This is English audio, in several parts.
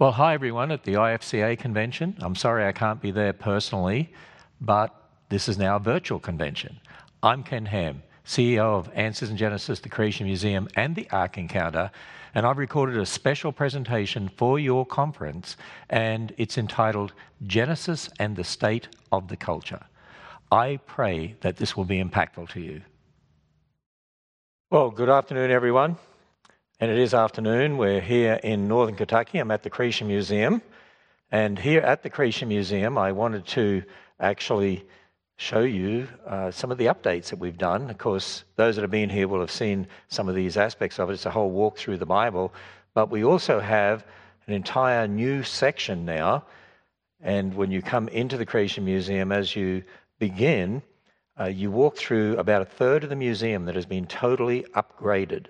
Well, hi everyone at the IFCA convention. I'm sorry I can't be there personally, but this is now a virtual convention. I'm Ken Ham, CEO of Answers in Genesis, the Creation Museum, and the Ark Encounter, and I've recorded a special presentation for your conference, and it's entitled Genesis and the State of the Culture. I pray that this will be impactful to you. Well, good afternoon, everyone. And it is afternoon. We're here in Northern Kentucky. I'm at the Creation Museum. And here at the Creation Museum, I wanted to actually show you uh, some of the updates that we've done. Of course, those that have been here will have seen some of these aspects of it. It's a whole walk through the Bible. But we also have an entire new section now. And when you come into the Creation Museum, as you begin, uh, you walk through about a third of the museum that has been totally upgraded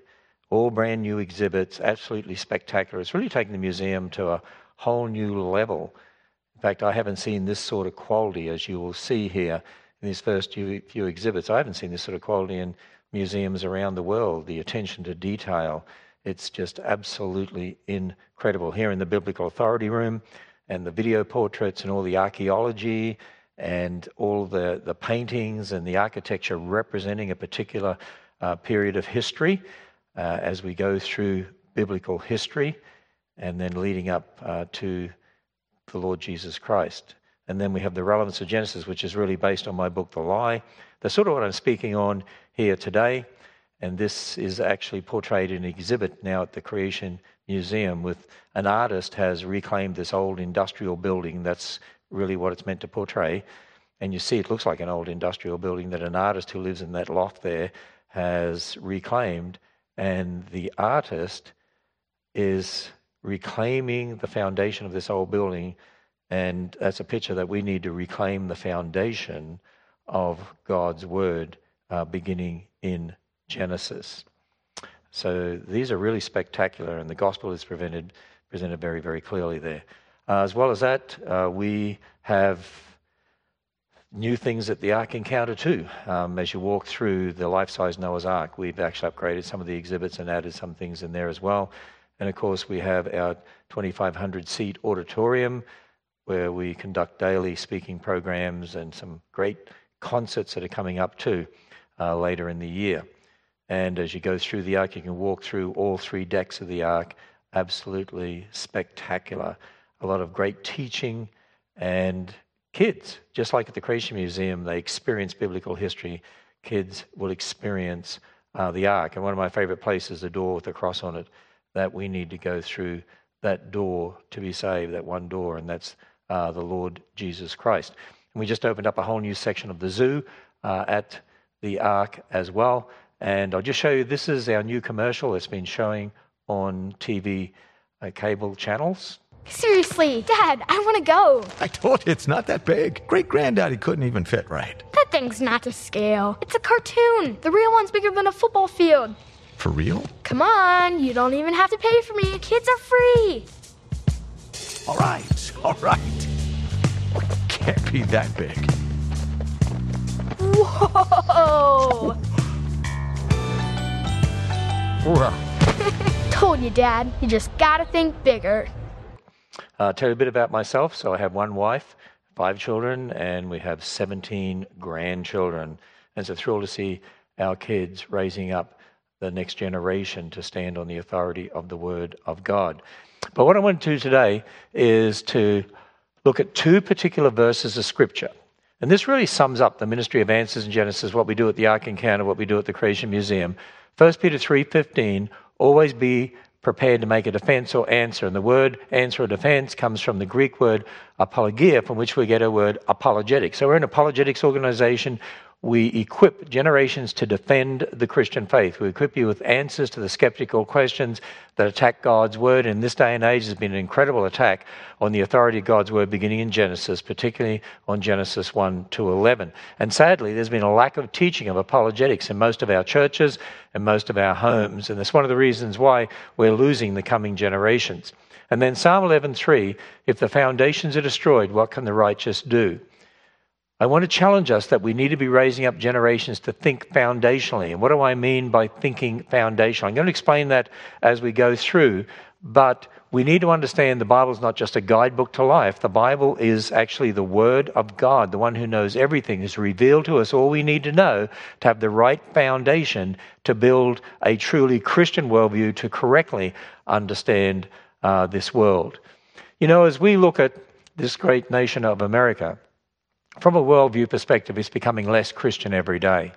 all brand new exhibits, absolutely spectacular. It's really taken the museum to a whole new level. In fact, I haven't seen this sort of quality, as you will see here in these first few, exhibits. I haven't seen this sort of quality in museums around the world. The attention to detail, it's just absolutely incredible. Here in the Biblical Authority Room, and the video portraits, and all the archaeology, and all the, the paintings and the architecture representing a particular uh, period of history uh, as we go through biblical history and then leading up uh, to the Lord Jesus Christ. And then we have the relevance of Genesis, which is really based on my book, The Lie. That's sort of what I'm speaking on here today. And this is actually portrayed in an exhibit now at the Creation Museum with an artist has reclaimed this old industrial building. That's really what it's meant to portray. And you see it looks like an old industrial building that an artist who lives in that loft there has reclaimed and the artist is reclaiming the foundation of this old building. And that's a picture that we need to reclaim the foundation of God's word uh, beginning in Genesis. So these are really spectacular, and the gospel is presented, presented very, very clearly there. Uh, as well as that, uh, we have new things at the Ark Encounter too. Um, as you walk through the life-size Noah's Ark, we've actually upgraded some of the exhibits and added some things in there as well. And of course, we have our 2,500 seat auditorium where we conduct daily speaking programs and some great concerts that are coming up too uh, later in the year. And as you go through the Ark, you can walk through all three decks of the Ark. Absolutely spectacular. A lot of great teaching and Kids, just like at the Creation Museum, they experience biblical history. Kids will experience uh, the ark. And one of my favorite places, the door with the cross on it, that we need to go through that door to be saved, that one door, and that's uh, the Lord Jesus Christ. And we just opened up a whole new section of the zoo uh, at the ark as well. And I'll just show you this is our new commercial that's been showing on TV uh, cable channels. Seriously, Dad, I want to go. I told you it's not that big. Great granddaddy couldn't even fit right. That thing's not to scale. It's a cartoon. The real one's bigger than a football field. For real? Come on, you don't even have to pay for me. Kids are free. All right, all right. Can't be that big. Whoa! Told you, Dad. You just gotta think bigger. Uh, tell you a bit about myself. So I have one wife, five children, and we have 17 grandchildren. And it's a thrill to see our kids raising up the next generation to stand on the authority of the Word of God. But what I want to do today is to look at two particular verses of Scripture. And this really sums up the ministry of answers in Genesis, what we do at the Ark Encounter, what we do at the Creation Museum. 1 Peter 3.15, always be prepared to make a defense or answer. And the word answer or defense comes from the Greek word apologia, from which we get our word apologetic. So we're an apologetics organization. We equip generations to defend the Christian faith. We equip you with answers to the skeptical questions that attack God's word. In this day and age, there's been an incredible attack on the authority of God's word, beginning in Genesis, particularly on Genesis 1 to 11. And sadly, there's been a lack of teaching of apologetics in most of our churches and most of our homes. And that's one of the reasons why we're losing the coming generations. And then Psalm 11:3, if the foundations are destroyed, what can the righteous do? I want to challenge us that we need to be raising up generations to think foundationally. And what do I mean by thinking foundational? I'm going to explain that as we go through, but we need to understand the Bible is not just a guidebook to life. The Bible is actually the Word of God, the one who knows everything, has revealed to us all we need to know to have the right foundation to build a truly Christian worldview to correctly understand uh, this world. You know, as we look at this great nation of America, from a worldview perspective, it's becoming less Christian every day.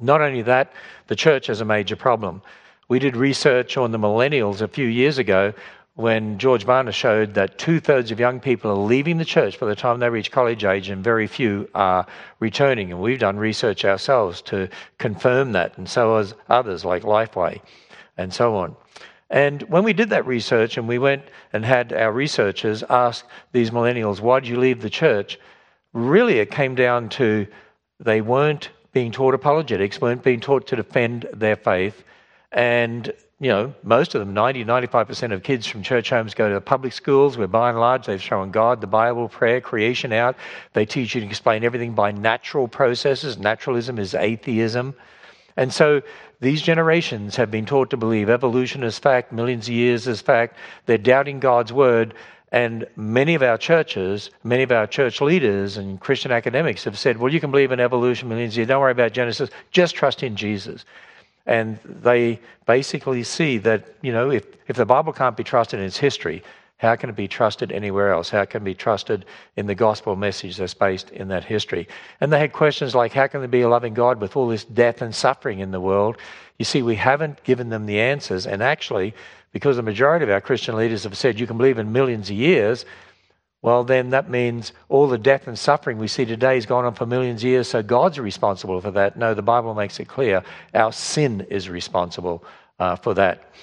Not only that, the church has a major problem. We did research on the millennials a few years ago when George Barna showed that two thirds of young people are leaving the church by the time they reach college age, and very few are returning. And we've done research ourselves to confirm that, and so has others like Lifeway and so on. And when we did that research and we went and had our researchers ask these millennials, why did you leave the church? Really, it came down to they weren't being taught apologetics, weren't being taught to defend their faith. And, you know, most of them, 90, 95% of kids from church homes go to the public schools where by and large they've thrown God, the Bible, prayer, creation out. They teach you to explain everything by natural processes. Naturalism is atheism. And so these generations have been taught to believe evolution is fact, millions of years is fact. They're doubting God's word. And many of our churches, many of our church leaders and Christian academics have said, well, you can believe in evolution millions of years. Don't worry about Genesis. Just trust in Jesus. And they basically see that, you know, if, if the Bible can't be trusted in its history, how can it be trusted anywhere else? How can it be trusted in the gospel message that's based in that history? And they had questions like, how can there be a loving God with all this death and suffering in the world? You see, we haven't given them the answers. And actually, because the majority of our Christian leaders have said you can believe in millions of years, well, then that means all the death and suffering we see today has gone on for millions of years, so God's responsible for that. No, the Bible makes it clear our sin is responsible uh, for that.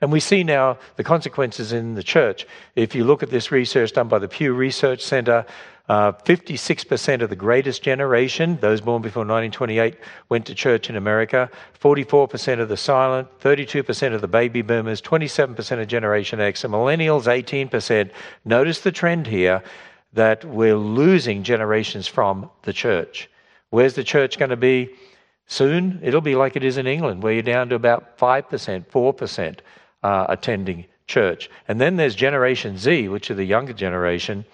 And we see now the consequences in the church. If you look at this research done by the Pew Research Center, uh, 56% of the greatest generation, those born before 1928, went to church in America. 44% of the silent, 32% of the baby boomers, 27% of Generation X, and millennials, 18%. Notice the trend here that we're losing generations from the church. Where's the church going to be soon? It'll be like it is in England, where you're down to about 5%, 4% uh, attending church. And then there's Generation Z, which are the younger generation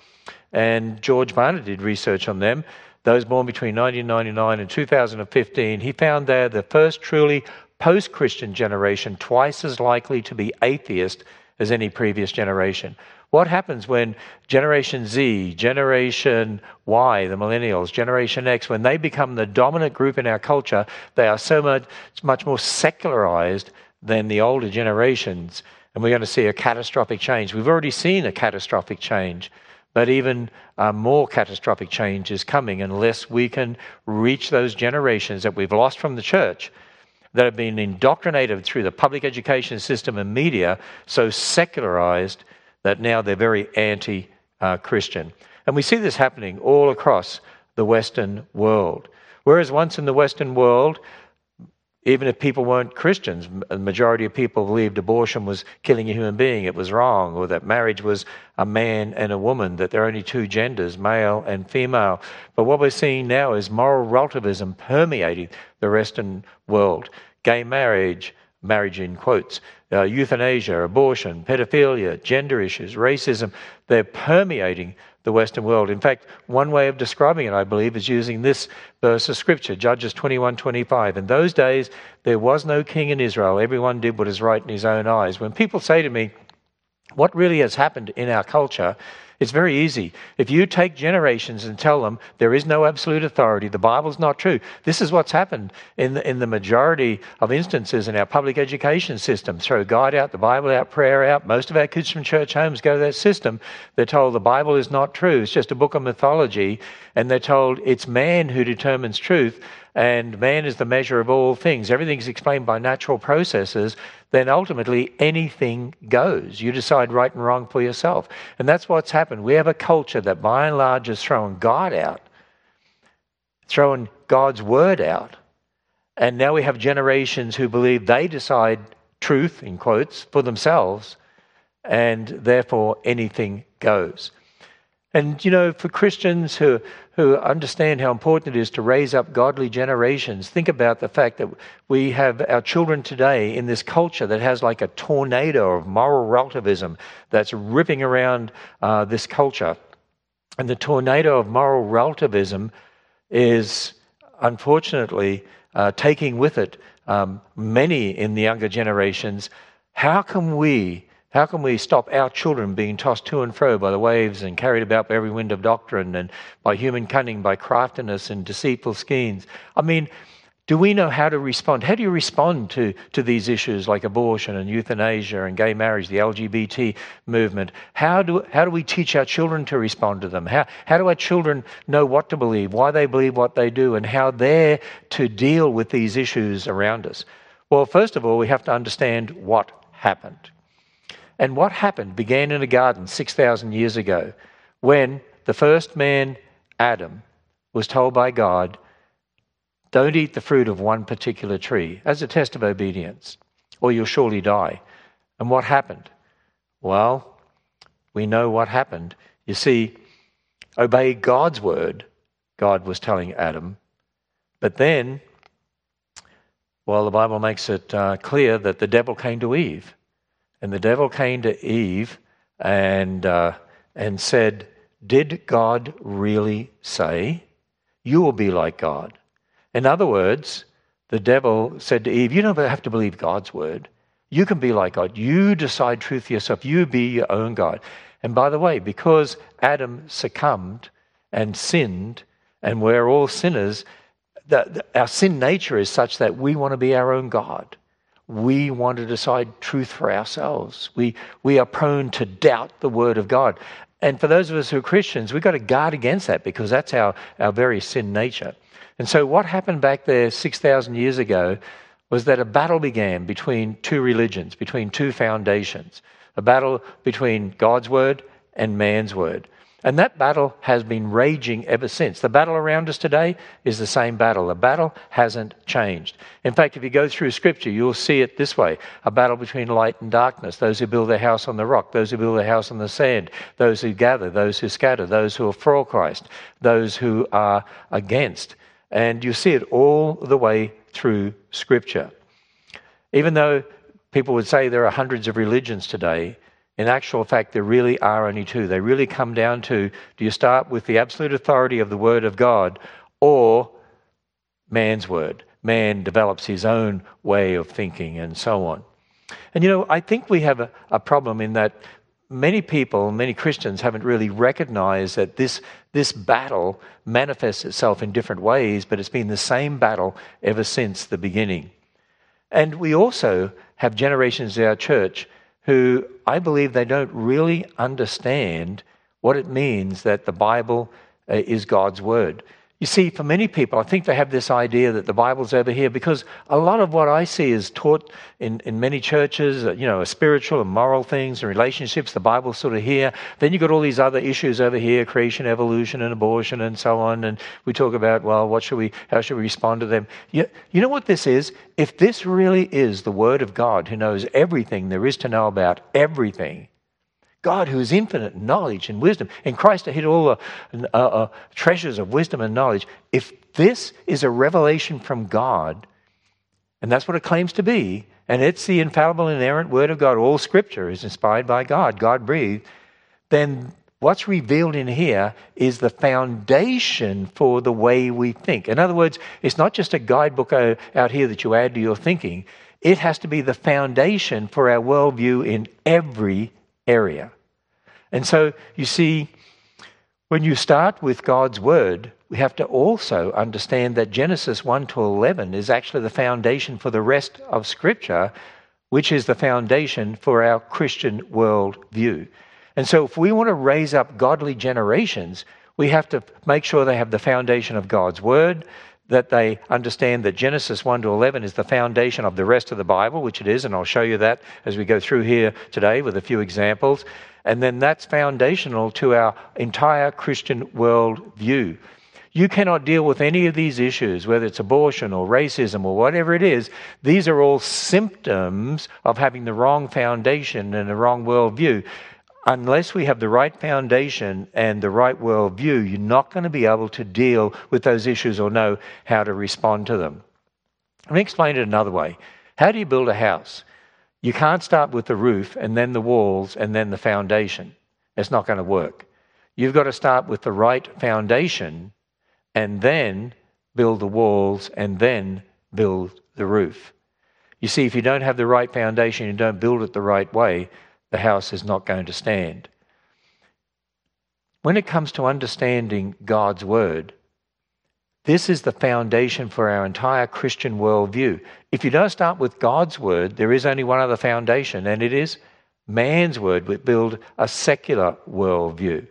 and George Barna did research on them. Those born between 1999 and 2015, he found they're the first truly post Christian generation, twice as likely to be atheist as any previous generation. What happens when Generation Z, Generation Y, the millennials, Generation X, when they become the dominant group in our culture, they are so much, much more secularized than the older generations. And we're going to see a catastrophic change. We've already seen a catastrophic change. But even uh, more catastrophic change is coming unless we can reach those generations that we've lost from the church that have been indoctrinated through the public education system and media, so secularized that now they're very anti Christian. And we see this happening all across the Western world. Whereas once in the Western world, even if people weren't Christians, the majority of people believed abortion was killing a human being, it was wrong, or that marriage was a man and a woman, that there are only two genders, male and female. But what we're seeing now is moral relativism permeating the Western world. Gay marriage, marriage in quotes, uh, euthanasia, abortion, pedophilia, gender issues, racism, they're permeating the Western world. In fact, one way of describing it, I believe, is using this verse of Scripture, Judges 21 25. In those days, there was no king in Israel. Everyone did what is right in his own eyes. When people say to me, What really has happened in our culture it's very easy. If you take generations and tell them there is no absolute authority, the Bible's not true, this is what's happened in the, in the majority of instances in our public education system. Throw God out, the Bible out, prayer out. Most of our kids from church homes go to that system. They're told the Bible is not true, it's just a book of mythology. And they're told it's man who determines truth and man is the measure of all things. Everything's explained by natural processes then ultimately anything goes. You decide right and wrong for yourself. And that's what's happened. We have a culture that by and large is throwing God out, throwing God's word out. And now we have generations who believe they decide truth, in quotes, for themselves, and therefore anything goes. And, you know, for Christians who, who understand how important it is to raise up godly generations, think about the fact that we have our children today in this culture that has like a tornado of moral relativism that's ripping around uh, this culture. And the tornado of moral relativism is unfortunately uh, taking with it um, many in the younger generations. How can we how can we stop our children being tossed to and fro by the waves and carried about by every wind of doctrine and by human cunning, by craftiness and deceitful schemes? I mean, do we know how to respond? How do you respond to, to these issues like abortion and euthanasia and gay marriage, the LGBT movement? How do, how do we teach our children to respond to them? How, how do our children know what to believe, why they believe what they do, and how they're to deal with these issues around us? Well, first of all, we have to understand what happened. And what happened began in a garden 6,000 years ago when the first man, Adam, was told by God, Don't eat the fruit of one particular tree as a test of obedience, or you'll surely die. And what happened? Well, we know what happened. You see, obey God's word, God was telling Adam. But then, well, the Bible makes it uh, clear that the devil came to Eve and the devil came to Eve and, uh, and said, Did God really say, You will be like God? In other words, the devil said to Eve, You don't have to believe God's word. You can be like God. You decide truth for yourself. You be your own God. And by the way, because Adam succumbed and sinned, and we're all sinners, our sin nature is such that we want to be our own God we want to decide truth for ourselves. We, we are prone to doubt the Word of God. And for those of us who are Christians, we've got to guard against that because that's our, our very sin nature. And so, what happened back there 6,000 years ago was that a battle began between two religions, between two foundations, a battle between God's Word and man's Word. And that battle has been raging ever since. The battle around us today is the same battle. The battle hasn't changed. In fact, if you go through Scripture, you'll see it this way a battle between light and darkness, those who build their house on the rock, those who build their house on the sand, those who gather, those who scatter, those who are for Christ, those who are against. And you see it all the way through Scripture. Even though people would say there are hundreds of religions today, in actual fact, there really are only two. They really come down to do you start with the absolute authority of the Word of God or man's Word? Man develops his own way of thinking and so on. And you know, I think we have a, a problem in that many people, many Christians, haven't really recognized that this, this battle manifests itself in different ways, but it's been the same battle ever since the beginning. And we also have generations in our church who I believe they don't really understand what it means that the Bible uh, is God's Word. You see, for many people, I think they have this idea that the Bible's over here because a lot of what I see is taught in, in many churches, uh, you know, spiritual and moral things and relationships. The Bible's sort of here. Then you've got all these other issues over here creation, evolution, and abortion, and so on. And we talk about, well, what should we, how should we respond to them? You, you know what this is? If this really is the Word of God who knows everything there is to know about everything, God who is infinite knowledge and wisdom, and Christ hid all the uh, uh, treasures of wisdom and knowledge. If this is a revelation from God, and that's what it claims to be, and it's the infallible, inerrant Word of God, all Scripture is inspired by God, God breathed, then what's revealed in here is the foundation for the way we think. In other words, it's not just a guidebook out here that you add to your thinking, it has to be the foundation for our worldview in every area. And so you see, when you start with God's Word, we have to also understand that Genesis 1 to 11 is actually the foundation for the rest of Scripture, which is the foundation for our Christian worldview. And so, if we want to raise up godly generations, we have to make sure they have the foundation of God's Word, that they understand that Genesis 1 to 11 is the foundation of the rest of the Bible, which it is, and I'll show you that as we go through here today with a few examples. And then that's foundational to our entire Christian world view. You cannot deal with any of these issues, whether it's abortion or racism or whatever it is. These are all symptoms of having the wrong foundation and the wrong worldview. Unless we have the right foundation and the right worldview, you're not going to be able to deal with those issues or know how to respond to them. Let me explain it another way. How do you build a house? You can't start with the roof and then the walls and then the foundation. It's not going to work. You've got to start with the right foundation and then build the walls and then build the roof. You see, if you don't have the right foundation, you don't build it the right way, the house is not going to stand. When it comes to understanding God's Word, this is the foundation for our entire Christian worldview. If you don't start with God's Word, there is only one other foundation, and it is man's Word, which build a secular worldview.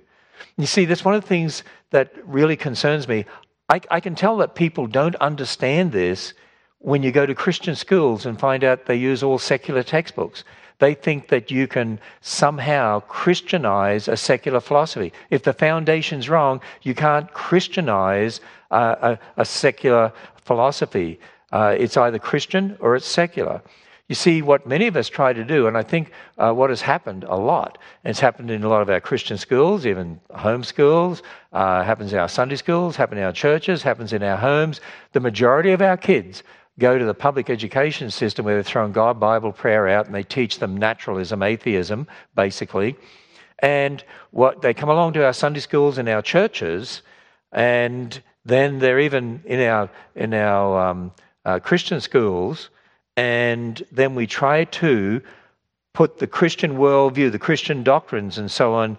You see, that's one of the things that really concerns me. I, I can tell that people don't understand this when you go to Christian schools and find out they use all secular textbooks. They think that you can somehow Christianize a secular philosophy. If the foundation's wrong, you can't Christianize a, a, secular philosophy. Uh, it's either Christian or it's secular. You see, what many of us try to do, and I think uh, what has happened a lot, and it's happened in a lot of our Christian schools, even home schools, uh, happens in our Sunday schools, happens in our churches, happens in our homes. The majority of our kids go to the public education system where they're throwing God, Bible, prayer out and they teach them naturalism, atheism, basically. And what they come along to our Sunday schools and our churches, and then they're even in our in our um, uh, Christian schools, and then we try to put the Christian worldview, the Christian doctrines, and so on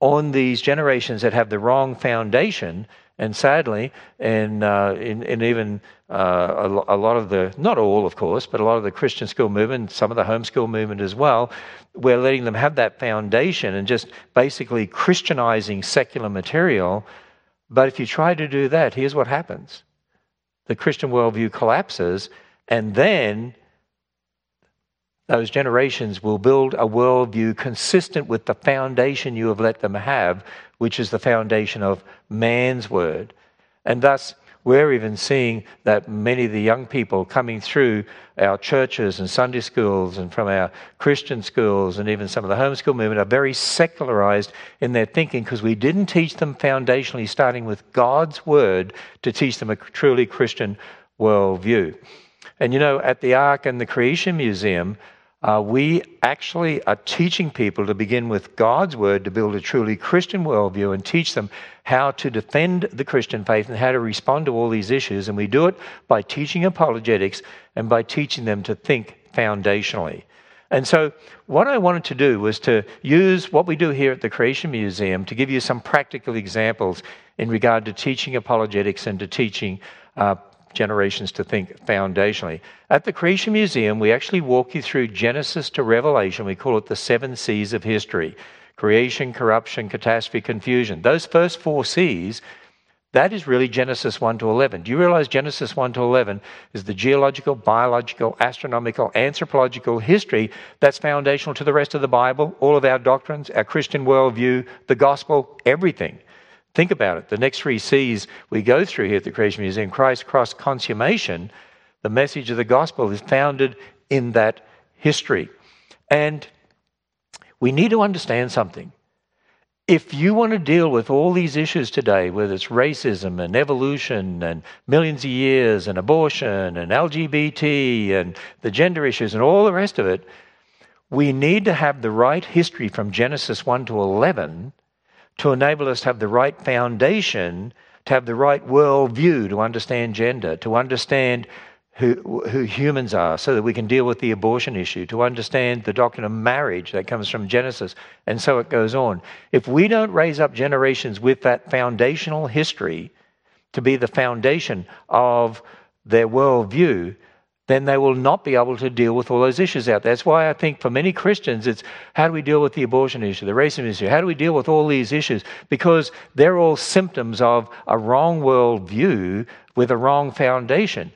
on these generations that have the wrong foundation. And sadly, in, uh, in, in, even uh, a, a, lot of the, not all, of course, but a lot of the Christian school movement, some of the homeschool movement as well, we're letting them have that foundation and just basically Christianizing secular material. But if you try to do that, here's what happens the Christian worldview collapses, and then those generations will build a worldview consistent with the foundation you have let them have, which is the foundation of man's word. And thus, we're even seeing that many of the young people coming through our churches and Sunday schools and from our Christian schools and even some of the homeschool movement are very secularized in their thinking because we didn't teach them foundationally, starting with God's word, to teach them a truly Christian worldview. And you know, at the Ark and the Creation Museum, uh, we actually are teaching people to begin with God's word to build a truly Christian worldview and teach them how to defend the Christian faith and how to respond to all these issues. And we do it by teaching apologetics and by teaching them to think foundationally. And so, what I wanted to do was to use what we do here at the Creation Museum to give you some practical examples in regard to teaching apologetics and to teaching uh, generations to think foundationally. At the Creation Museum, we actually walk you through Genesis to Revelation. We call it the seven C's of history creation, corruption, catastrophe, confusion. Those first four C's, that is really Genesis 1 to 11. Do you realize Genesis 1 to 11 is the geological, biological, astronomical, anthropological history that's foundational to the rest of the Bible, all of our doctrines, our Christian worldview, the gospel, everything. Think about it. The next three C's we go through here at the Creation Museum Christ cross consummation, the message of the gospel is founded in that history. And we need to understand something. If you want to deal with all these issues today, whether it's racism and evolution and millions of years and abortion and LGBT and the gender issues and all the rest of it, we need to have the right history from Genesis 1 to 11 to enable us to have the right foundation, to have the right worldview to understand gender, to understand who, who humans are, so that we can deal with the abortion issue, to understand the doctrine of marriage that comes from Genesis, and so it goes on. If we don't raise up generations with that foundational history to be the foundation of their worldview, then they will not be able to deal with all those issues out there. That's why I think for many Christians, it's how do we deal with the abortion issue, the racism issue? How do we deal with all these issues? Because they're all symptoms of a wrong worldview with a wrong foundation.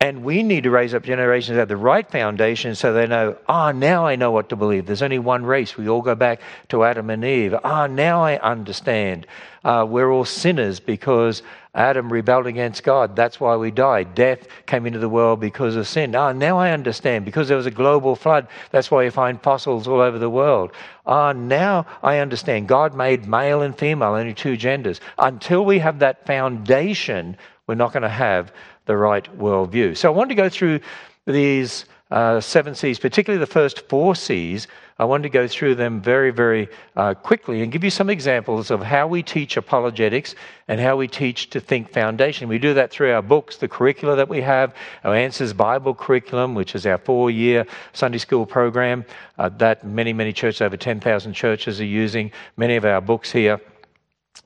And we need to raise up generations that have the right foundation so they know, ah, oh, now I know what to believe. There's only one race. We all go back to Adam and Eve. Ah, oh, now I understand. Uh, we're all sinners because Adam rebelled against God. That's why we died. Death came into the world because of sin. Ah, now I understand. Because there was a global flood, that's why you find fossils all over the world. Ah, now I understand. God made male and female, only two genders. Until we have that foundation, we're not going to have the right worldview. So I want to go through these uh, seven C's, particularly the first four C's. I want to go through them very, very uh, quickly and give you some examples of how we teach apologetics and how we teach to think foundation. We do that through our books, the curricula that we have, our Answers Bible curriculum, which is our four year Sunday school program uh, that many, many churches, over 10,000 churches, are using, many of our books here.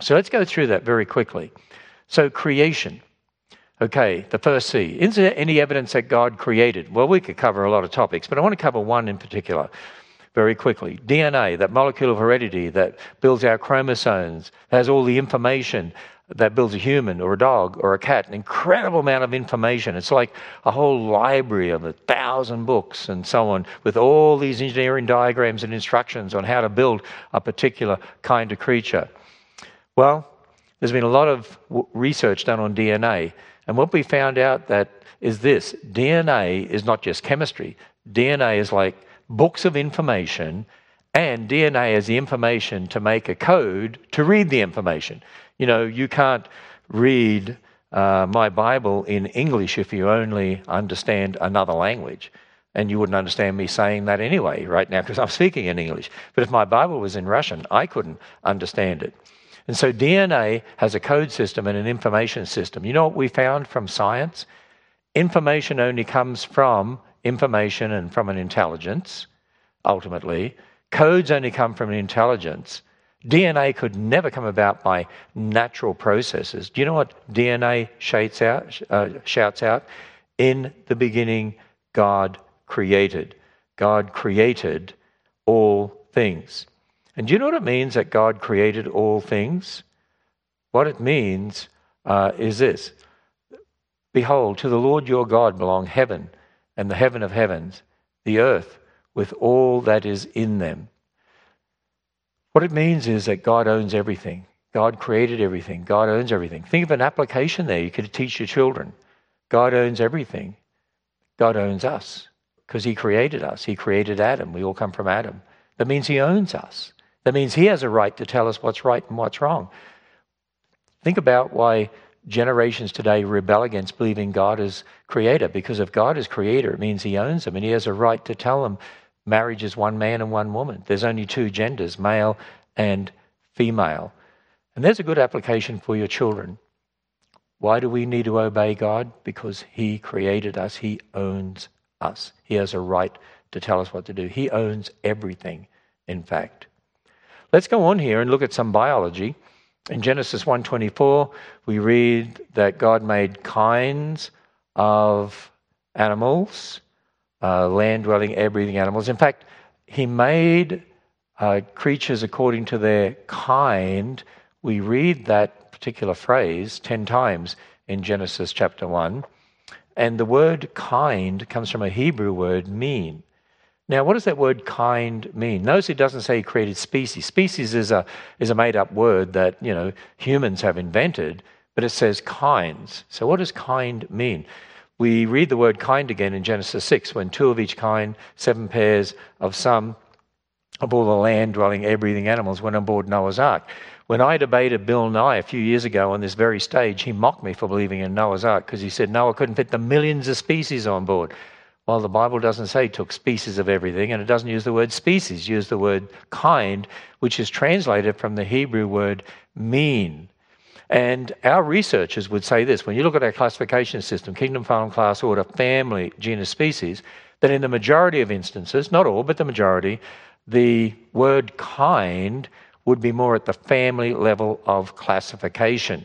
So let's go through that very quickly. So, creation. Okay, the first C. Is there any evidence that God created? Well, we could cover a lot of topics, but I want to cover one in particular very quickly. DNA, that molecule of heredity that builds our chromosomes, has all the information that builds a human or a dog or a cat, an incredible amount of information. It's like a whole library of a thousand books and so on, with all these engineering diagrams and instructions on how to build a particular kind of creature. Well, there's been a lot of research done on DNA, and what we found out that is this DNA is not just chemistry. DNA is like books of information, and DNA is the information to make a code to read the information. You know, you can't read uh, my Bible in English if you only understand another language. And you wouldn't understand me saying that anyway right now because I'm speaking in English. But if my Bible was in Russian, I couldn't understand it. And so DNA has a code system and an information system. You know what we found from science? Information only comes from information and from an intelligence, ultimately. Codes only come from an intelligence. DNA could never come about by natural processes. Do you know what DNA shouts out? Uh, shouts out? In the beginning, God created. God created all things. And do you know what it means that God created all things? What it means uh, is this Behold, to the Lord your God belong heaven and the heaven of heavens, the earth with all that is in them. What it means is that God owns everything. God created everything. God owns everything. Think of an application there you could teach your children. God owns everything. God owns us because He created us. He created Adam. We all come from Adam. That means He owns us. That means he has a right to tell us what's right and what's wrong. Think about why generations today rebel against believing God is creator. Because if God is creator, it means he owns them and he has a right to tell them marriage is one man and one woman. There's only two genders, male and female. And there's a good application for your children. Why do we need to obey God? Because He created us, He owns us. He has a right to tell us what to do. He owns everything, in fact. Let's go on here and look at some biology. In Genesis 1:24, we read that God made kinds of animals, uh, land-dwelling, air-breathing animals. In fact, He made uh, creatures according to their kind. We read that particular phrase ten times in Genesis chapter one, and the word "kind" comes from a Hebrew word "min." Now, what does that word kind mean? Notice it doesn't say he created species. Species is a, is a made up word that, you know, humans have invented, but it says kinds. So what does kind mean? We read the word kind again in Genesis 6 when two of each kind, seven pairs of some of all the land dwelling, air breathing animals went on board Noah's Ark. When I debated Bill Nye a few years ago on this very stage, he mocked me for believing in Noah's Ark because he said Noah couldn't fit the millions of species on board. Well, the Bible doesn't say took species of everything, and it doesn't use the word species, use the word kind, which is translated from the Hebrew word min. And our researchers would say this when you look at our classification system, kingdom, phylum, class, order, family, genus, species, that in the majority of instances, not all, but the majority, the word kind would be more at the family level of classification.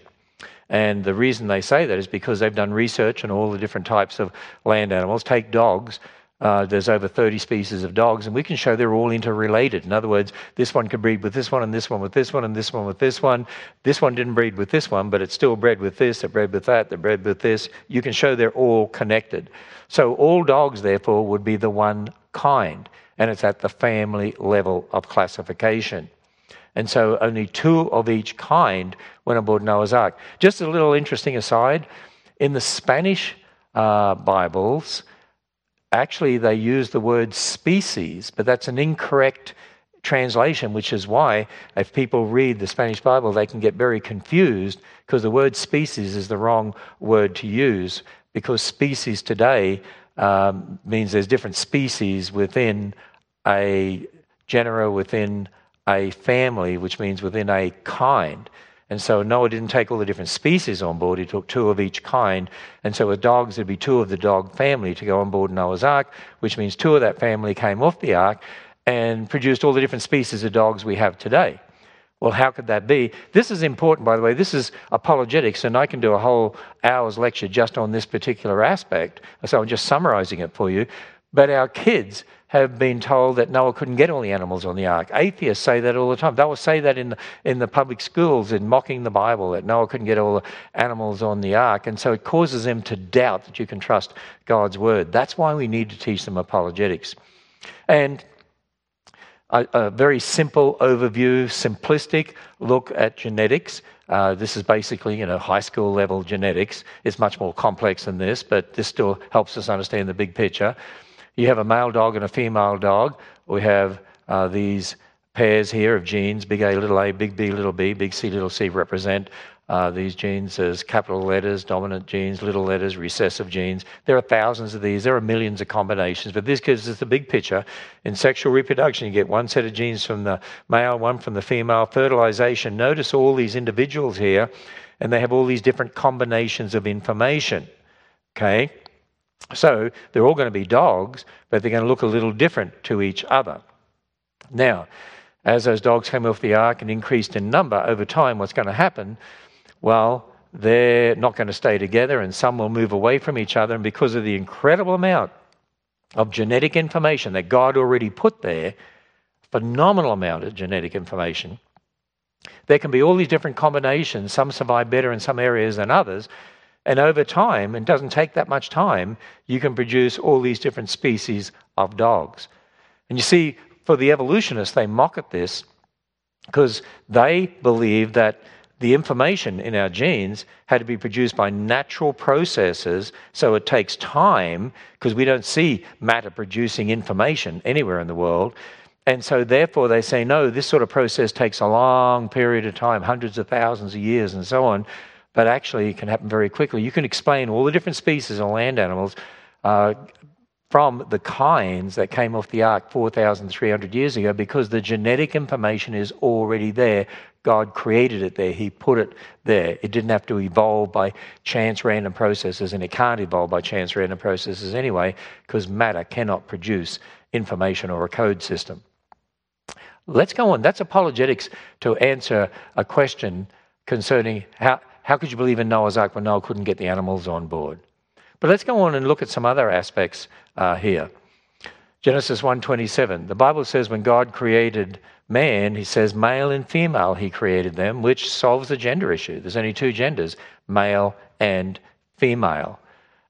And the reason they say that is because they've done research on all the different types of land animals. Take dogs. Uh, there's over 30 species of dogs, and we can show they're all interrelated. In other words, this one can breed with this one, and this one with this one, and this one with this one. This one didn't breed with this one, but it's still bred with this, it bred with that, it bred with this. You can show they're all connected. So all dogs, therefore, would be the one kind, and it's at the family level of classification. And so only two of each kind went aboard Noah's Ark. Just a little interesting aside in the Spanish uh, Bibles, actually they use the word species, but that's an incorrect translation, which is why if people read the Spanish Bible, they can get very confused because the word species is the wrong word to use because species today um, means there's different species within a genera, within a family, which means within a kind. And so Noah didn't take all the different species on board, he took two of each kind. And so with dogs, there'd be two of the dog family to go on board Noah's Ark, which means two of that family came off the ark and produced all the different species of dogs we have today. Well, how could that be? This is important, by the way. This is apologetics, and I can do a whole hour's lecture just on this particular aspect. So I'm just summarizing it for you. But our kids have been told that Noah couldn't get all the animals on the ark. Atheists say that all the time. They will say that in the, in the public schools in mocking the Bible that Noah couldn't get all the animals on the ark. And so it causes them to doubt that you can trust God's word. That's why we need to teach them apologetics. And a, a very simple overview, simplistic look at genetics. Uh, this is basically, you know, high school level genetics. It's much more complex than this, but this still helps us understand the big picture. You have a male dog and a female dog. We have uh, these pairs here of genes, big A, little a, big B, little b, big C, little c, represent uh, these genes as capital letters, dominant genes, little letters, recessive genes. There are thousands of these. There are millions of combinations, but this gives us the big picture. In sexual reproduction, you get one set of genes from the male, one from the female. Fertilization, notice all these individuals here, and they have all these different combinations of information. Okay? So they're all going to be dogs, but they're going to look a little different to each other. Now, as those dogs came off the ark and increased in number over time, what's going to happen? Well, they're not going to stay together, and some will move away from each other. And because of the incredible amount of genetic information that God already put there, phenomenal amount of genetic information, there can be all these different combinations. Some survive better in some areas than others. And over time, and doesn't take that much time, you can produce all these different species of dogs. And you see, for the evolutionists, they mock at this because they believe that the information in our genes had to be produced by natural processes, so it takes time because we don't see matter producing information anywhere in the world. And so, therefore, they say, no, this sort of process takes a long period of time, hundreds of thousands of years, and so on but actually it can happen very quickly. You can explain all the different species of land animals uh, from the kinds that came off the ark 4,300 years ago because the genetic information is already there. God created it there, He put it there. It didn't have to evolve by chance random processes, and it can't evolve by chance random processes anyway because matter cannot produce information or a code system. Let's go on. That's apologetics to answer a question concerning how, how could you believe in Noah's Ark when Noah couldn't get the animals on board? But let's go on and look at some other aspects uh, here. Genesis 1:27. The Bible says when God created man, he says male and female he created them, which solves the gender issue. There's only two genders, male and female.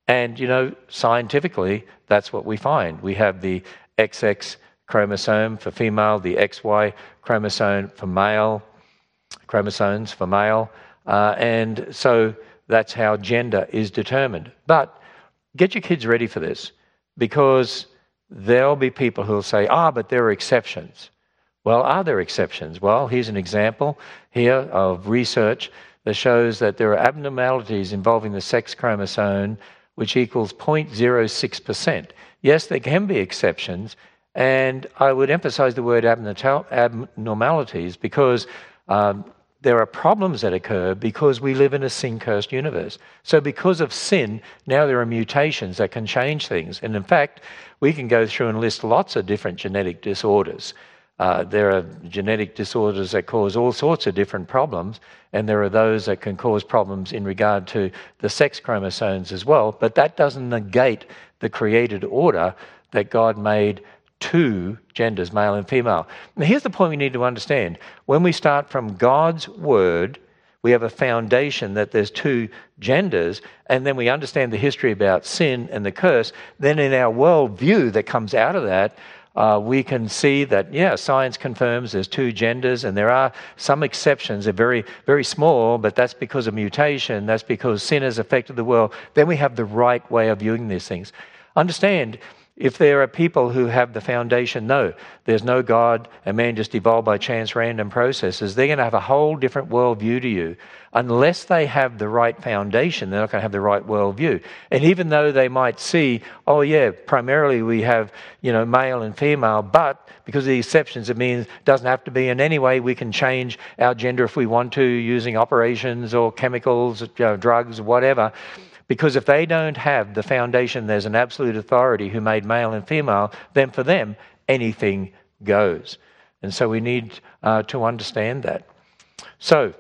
And you know, scientifically, that's what we find. We have the XX chromosome for female, the XY chromosome for male, chromosomes for male, uh, and so that's how gender is determined. But get your kids ready for this because there'll be people who'll say, ah, but there are exceptions. Well, are there exceptions? Well, here's an example here of research that shows that there are abnormalities involving the sex chromosome, which equals 0.06%. Yes, there can be exceptions, and I would emphasize the word abnormalities because um, there are problems that occur because we live in a sin cursed universe. So, because of sin, now there are mutations that can change things. And in fact, we can go through and list lots of different genetic disorders. Uh, there are genetic disorders that cause all sorts of different problems, and there are those that can cause problems in regard to the sex chromosomes as well. But that doesn't negate the created order that God made two genders, male and female. Now, here's the point we need to understand. When we start from God's word, we have a foundation that there's two genders, and then we understand the history about sin and the curse. Then, in our worldview that comes out of that, uh, we can see that, yeah, science confirms there's two genders, and there are some exceptions. They're very, very small, but that's because of mutation. That's because sin has affected the world. Then we have the right way of viewing these things. Understand, if there are people who have the foundation, no, there's no God, and man just evolved by chance, random processes, they're going to have a whole different worldview to you. Unless they have the right foundation, they're not going to have the right worldview. And even though they might see, oh, yeah, primarily we have, you know, male and female, but because of the exceptions, it means it doesn't have to be in any way. We can change our gender if we want to using operations or chemicals, uh, drugs, whatever. Because if they don't have the foundation, there's an absolute authority who made male and female, then for them, anything goes. And so we need uh, to understand that. So,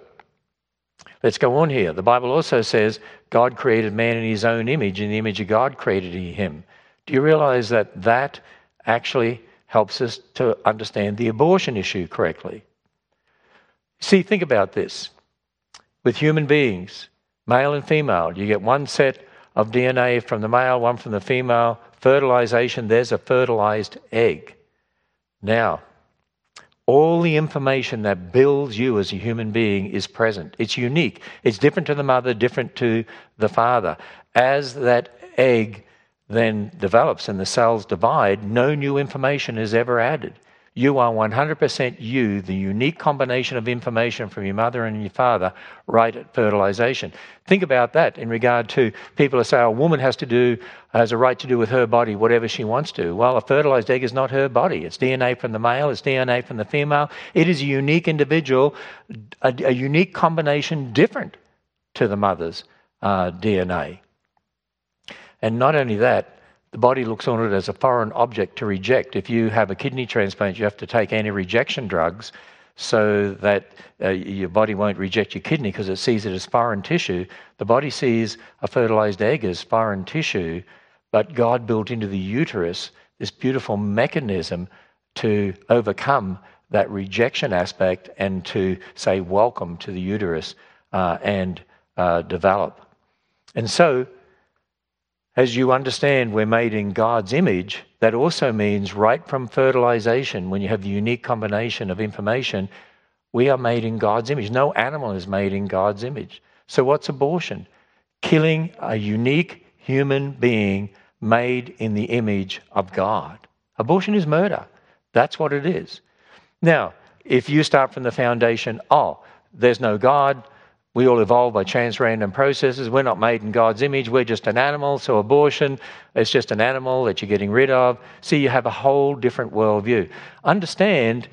let's go on here. The Bible also says God created man in his own image. In the image of God created he him. Do you realize that that actually helps us to understand the abortion issue correctly? See, think about this. With human beings, male and female. You get one set of DNA from the male, one from the female. Fertilization, there's a fertilized egg. Now, all the information that builds you as a human being is present. It's unique. It's different to the mother, different to the father. As that egg then develops and the cells divide, no new information is ever added. You are 100% you, the unique combination of information from your mother and your father, right at fertilization. Think about that in regard to people who say a woman has to do, has a right to do with her body whatever she wants to. Well, a fertilized egg is not her body. It's DNA from the male, it's DNA from the female. It is a unique individual, a, a unique combination different to the mother's uh, DNA. And not only that, the body looks on it as a foreign object to reject. If you have a kidney transplant, you have to take anti rejection drugs so that uh, your body won't reject your kidney because it sees it as foreign tissue. The body sees a fertilized egg as foreign tissue, but God built into the uterus this beautiful mechanism to overcome that rejection aspect and to say welcome to the uterus uh, and uh, develop. And so, as you understand, we're made in God's image. That also means right from fertilization, when you have the unique combination of information, we are made in God's image. No animal is made in God's image. So, what's abortion? Killing a unique human being made in the image of God. Abortion is murder. That's what it is. Now, if you start from the foundation, oh, there's no God, we all evolve by chance random processes. We're not made in God's image. We're just an animal. So abortion is just an animal that you're getting rid of. See, you have a whole different worldview. Understand,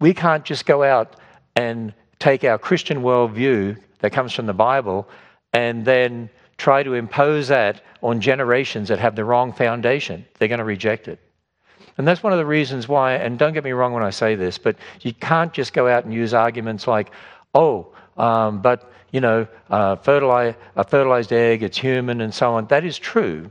we can't just go out and take our Christian worldview that comes from the Bible and then try to impose that on generations that have the wrong foundation. They're going to reject it. And that's one of the reasons why, and don't get me wrong when I say this, but you can't just go out and use arguments like, oh, um, but you know, uh, fertilize, a fertilized egg, it's human, and so on. That is true,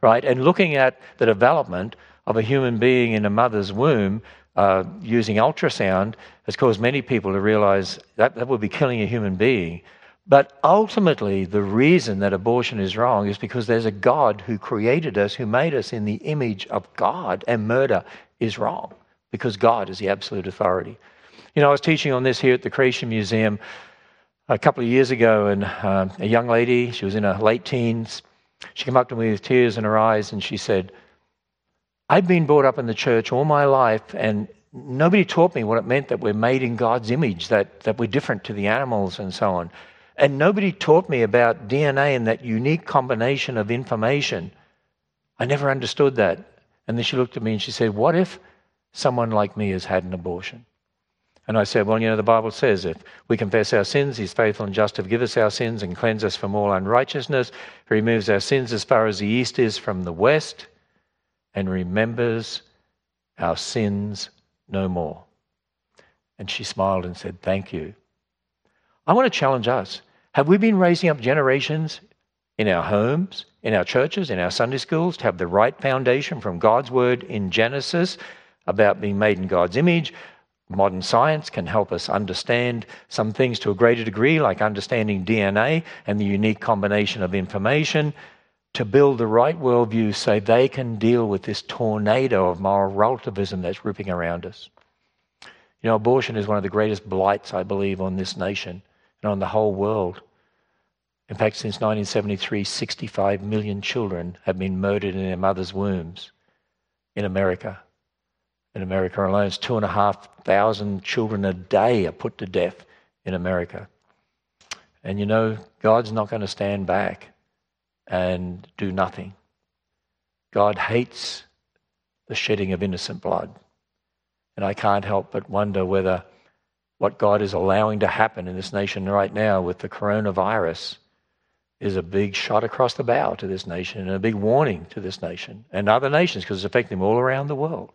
right? And looking at the development of a human being in a mother's womb uh, using ultrasound has caused many people to realize that that would be killing a human being. But ultimately, the reason that abortion is wrong is because there's a God who created us, who made us in the image of God, and murder is wrong because God is the absolute authority. You know, I was teaching on this here at the Creation Museum a couple of years ago, and uh, a young lady, she was in her late teens, she came up to me with tears in her eyes and she said, I've been brought up in the church all my life, and nobody taught me what it meant that we're made in God's image, that, that we're different to the animals and so on. And nobody taught me about DNA and that unique combination of information. I never understood that. And then she looked at me and she said, What if someone like me has had an abortion? And I said, Well, you know, the Bible says if we confess our sins, He's faithful and just to forgive us our sins and cleanse us from all unrighteousness. He removes our sins as far as the east is from the west and remembers our sins no more. And she smiled and said, Thank you. I want to challenge us. Have we been raising up generations in our homes, in our churches, in our Sunday schools, to have the right foundation from God's word in Genesis about being made in God's image. Modern science can help us understand some things to a greater degree, like understanding DNA and the unique combination of information, to build the right worldview so they can deal with this tornado of moral relativism that's ripping around us. You know, abortion is one of the greatest blights, I believe, on this nation and on the whole world. In fact, since 1973, 65 million children have been murdered in their mothers' wombs in America. In America alone, it's two and a half thousand children a day are put to death in America. And you know, God's not going to stand back and do nothing. God hates the shedding of innocent blood. And I can't help but wonder whether what God is allowing to happen in this nation right now with the coronavirus is a big shot across the bow to this nation and a big warning to this nation and other nations because it's affecting them all around the world.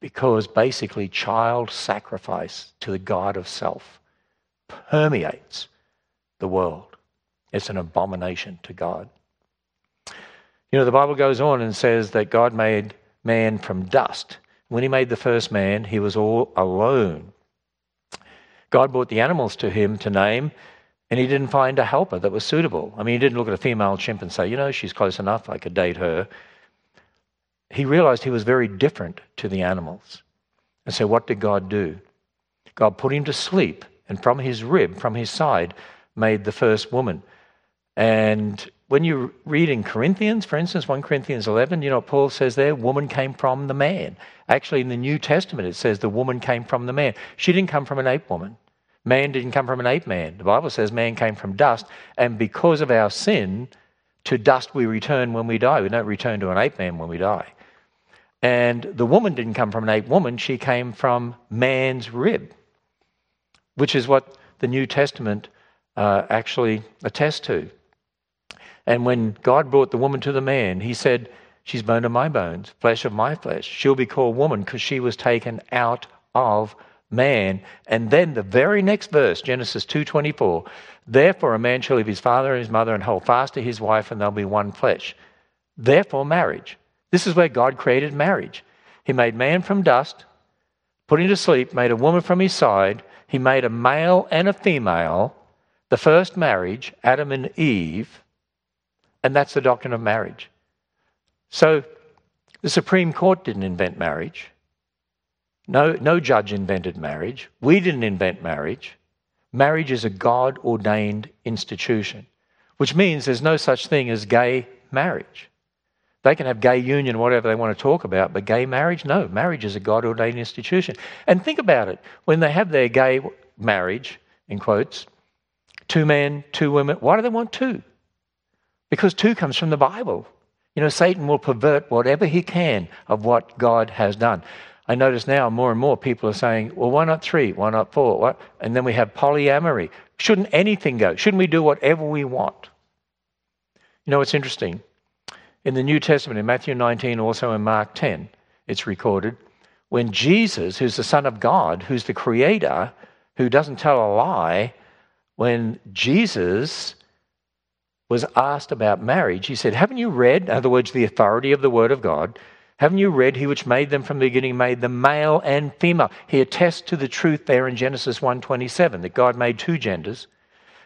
Because basically, child sacrifice to the God of self permeates the world. It's an abomination to God. You know, the Bible goes on and says that God made man from dust. When he made the first man, he was all alone. God brought the animals to him to name, and he didn't find a helper that was suitable. I mean, he didn't look at a female chimp and say, you know, she's close enough, I could date her. He realized he was very different to the animals. And so, what did God do? God put him to sleep, and from his rib, from his side, made the first woman. And when you read in Corinthians, for instance, 1 Corinthians 11, you know what Paul says there? Woman came from the man. Actually, in the New Testament, it says the woman came from the man. She didn't come from an ape woman. Man didn't come from an ape man. The Bible says man came from dust, and because of our sin, to dust we return when we die. We don't return to an ape man when we die. And the woman didn't come from an ape woman, she came from man's rib, which is what the New Testament uh, actually attests to. And when God brought the woman to the man, he said, She's bone of my bones, flesh of my flesh. She'll be called woman because she was taken out of man. And then the very next verse, Genesis 2:24, therefore a man shall leave his father and his mother and hold fast to his wife and they'll be one flesh. Therefore marriage. This is where God created marriage. He made man from dust, put him to sleep, made a woman from his side, he made a male and a female, the first marriage, Adam and Eve, and that's the doctrine of marriage. So the Supreme Court didn't invent marriage. No, no judge invented marriage. We didn't invent marriage. Marriage is a God ordained institution, which means there's no such thing as gay marriage. They can have gay union, whatever they want to talk about, but gay marriage, no. Marriage is a God ordained institution. And think about it when they have their gay marriage, in quotes, two men, two women, why do they want two? Because two comes from the Bible. You know, Satan will pervert whatever he can of what God has done. I notice now more and more people are saying, well, why not three? Why not four? What? And then we have polyamory. Shouldn't anything go? Shouldn't we do whatever we want? You know, it's interesting. In the New Testament, in Matthew 19, also in Mark 10, it's recorded when Jesus, who's the Son of God, who's the Creator, who doesn't tell a lie, when Jesus was asked about marriage, he said, Haven't you read, in other words, the authority of the Word of God? Haven't you read, He which made them from the beginning made them male and female? He attests to the truth there in Genesis 1.27 that God made two genders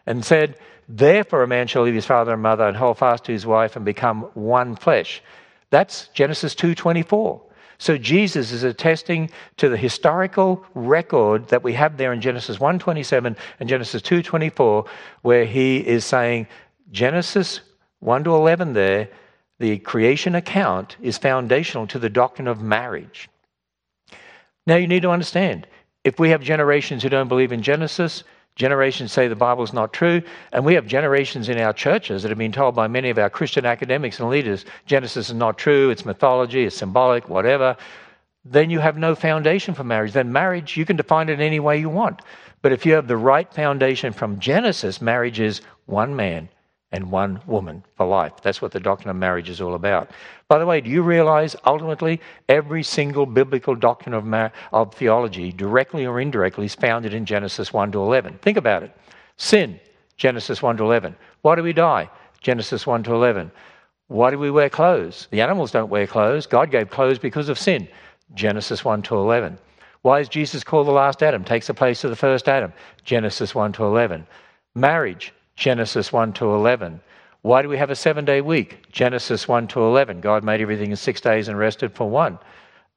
and said, Therefore a man shall leave his father and mother and hold fast to his wife and become one flesh. That's Genesis 2.24. So Jesus is attesting to the historical record that we have there in Genesis 1:27 and Genesis 2:24 where he is saying Genesis 1 to 11 there the creation account is foundational to the doctrine of marriage. Now, you need to understand if we have generations who don't believe in Genesis, generations say the Bible is not true, and we have generations in our churches that have been told by many of our Christian academics and leaders Genesis is not true, it's mythology, it's symbolic, whatever, then you have no foundation for marriage. Then marriage, you can define it any way you want. But if you have the right foundation from Genesis, marriage is one man and one woman for life. That's what the doctrine of marriage is all about. By the way, do you realize ultimately every single biblical doctrine of, mar- of theology, directly or indirectly, is founded in Genesis 1 to 11? Think about it. Sin, Genesis 1 to 11. Why do we die? Genesis 1 to 11. Why do we wear clothes? The animals don't wear clothes. God gave clothes because of sin. Genesis 1 to 11. Why is Jesus called the last Adam? Takes the place of the first Adam. Genesis 1 to 11. Marriage. Genesis 1 to 11. Why do we have a seven day week? Genesis 1 to 11. God made everything in six days and rested for one.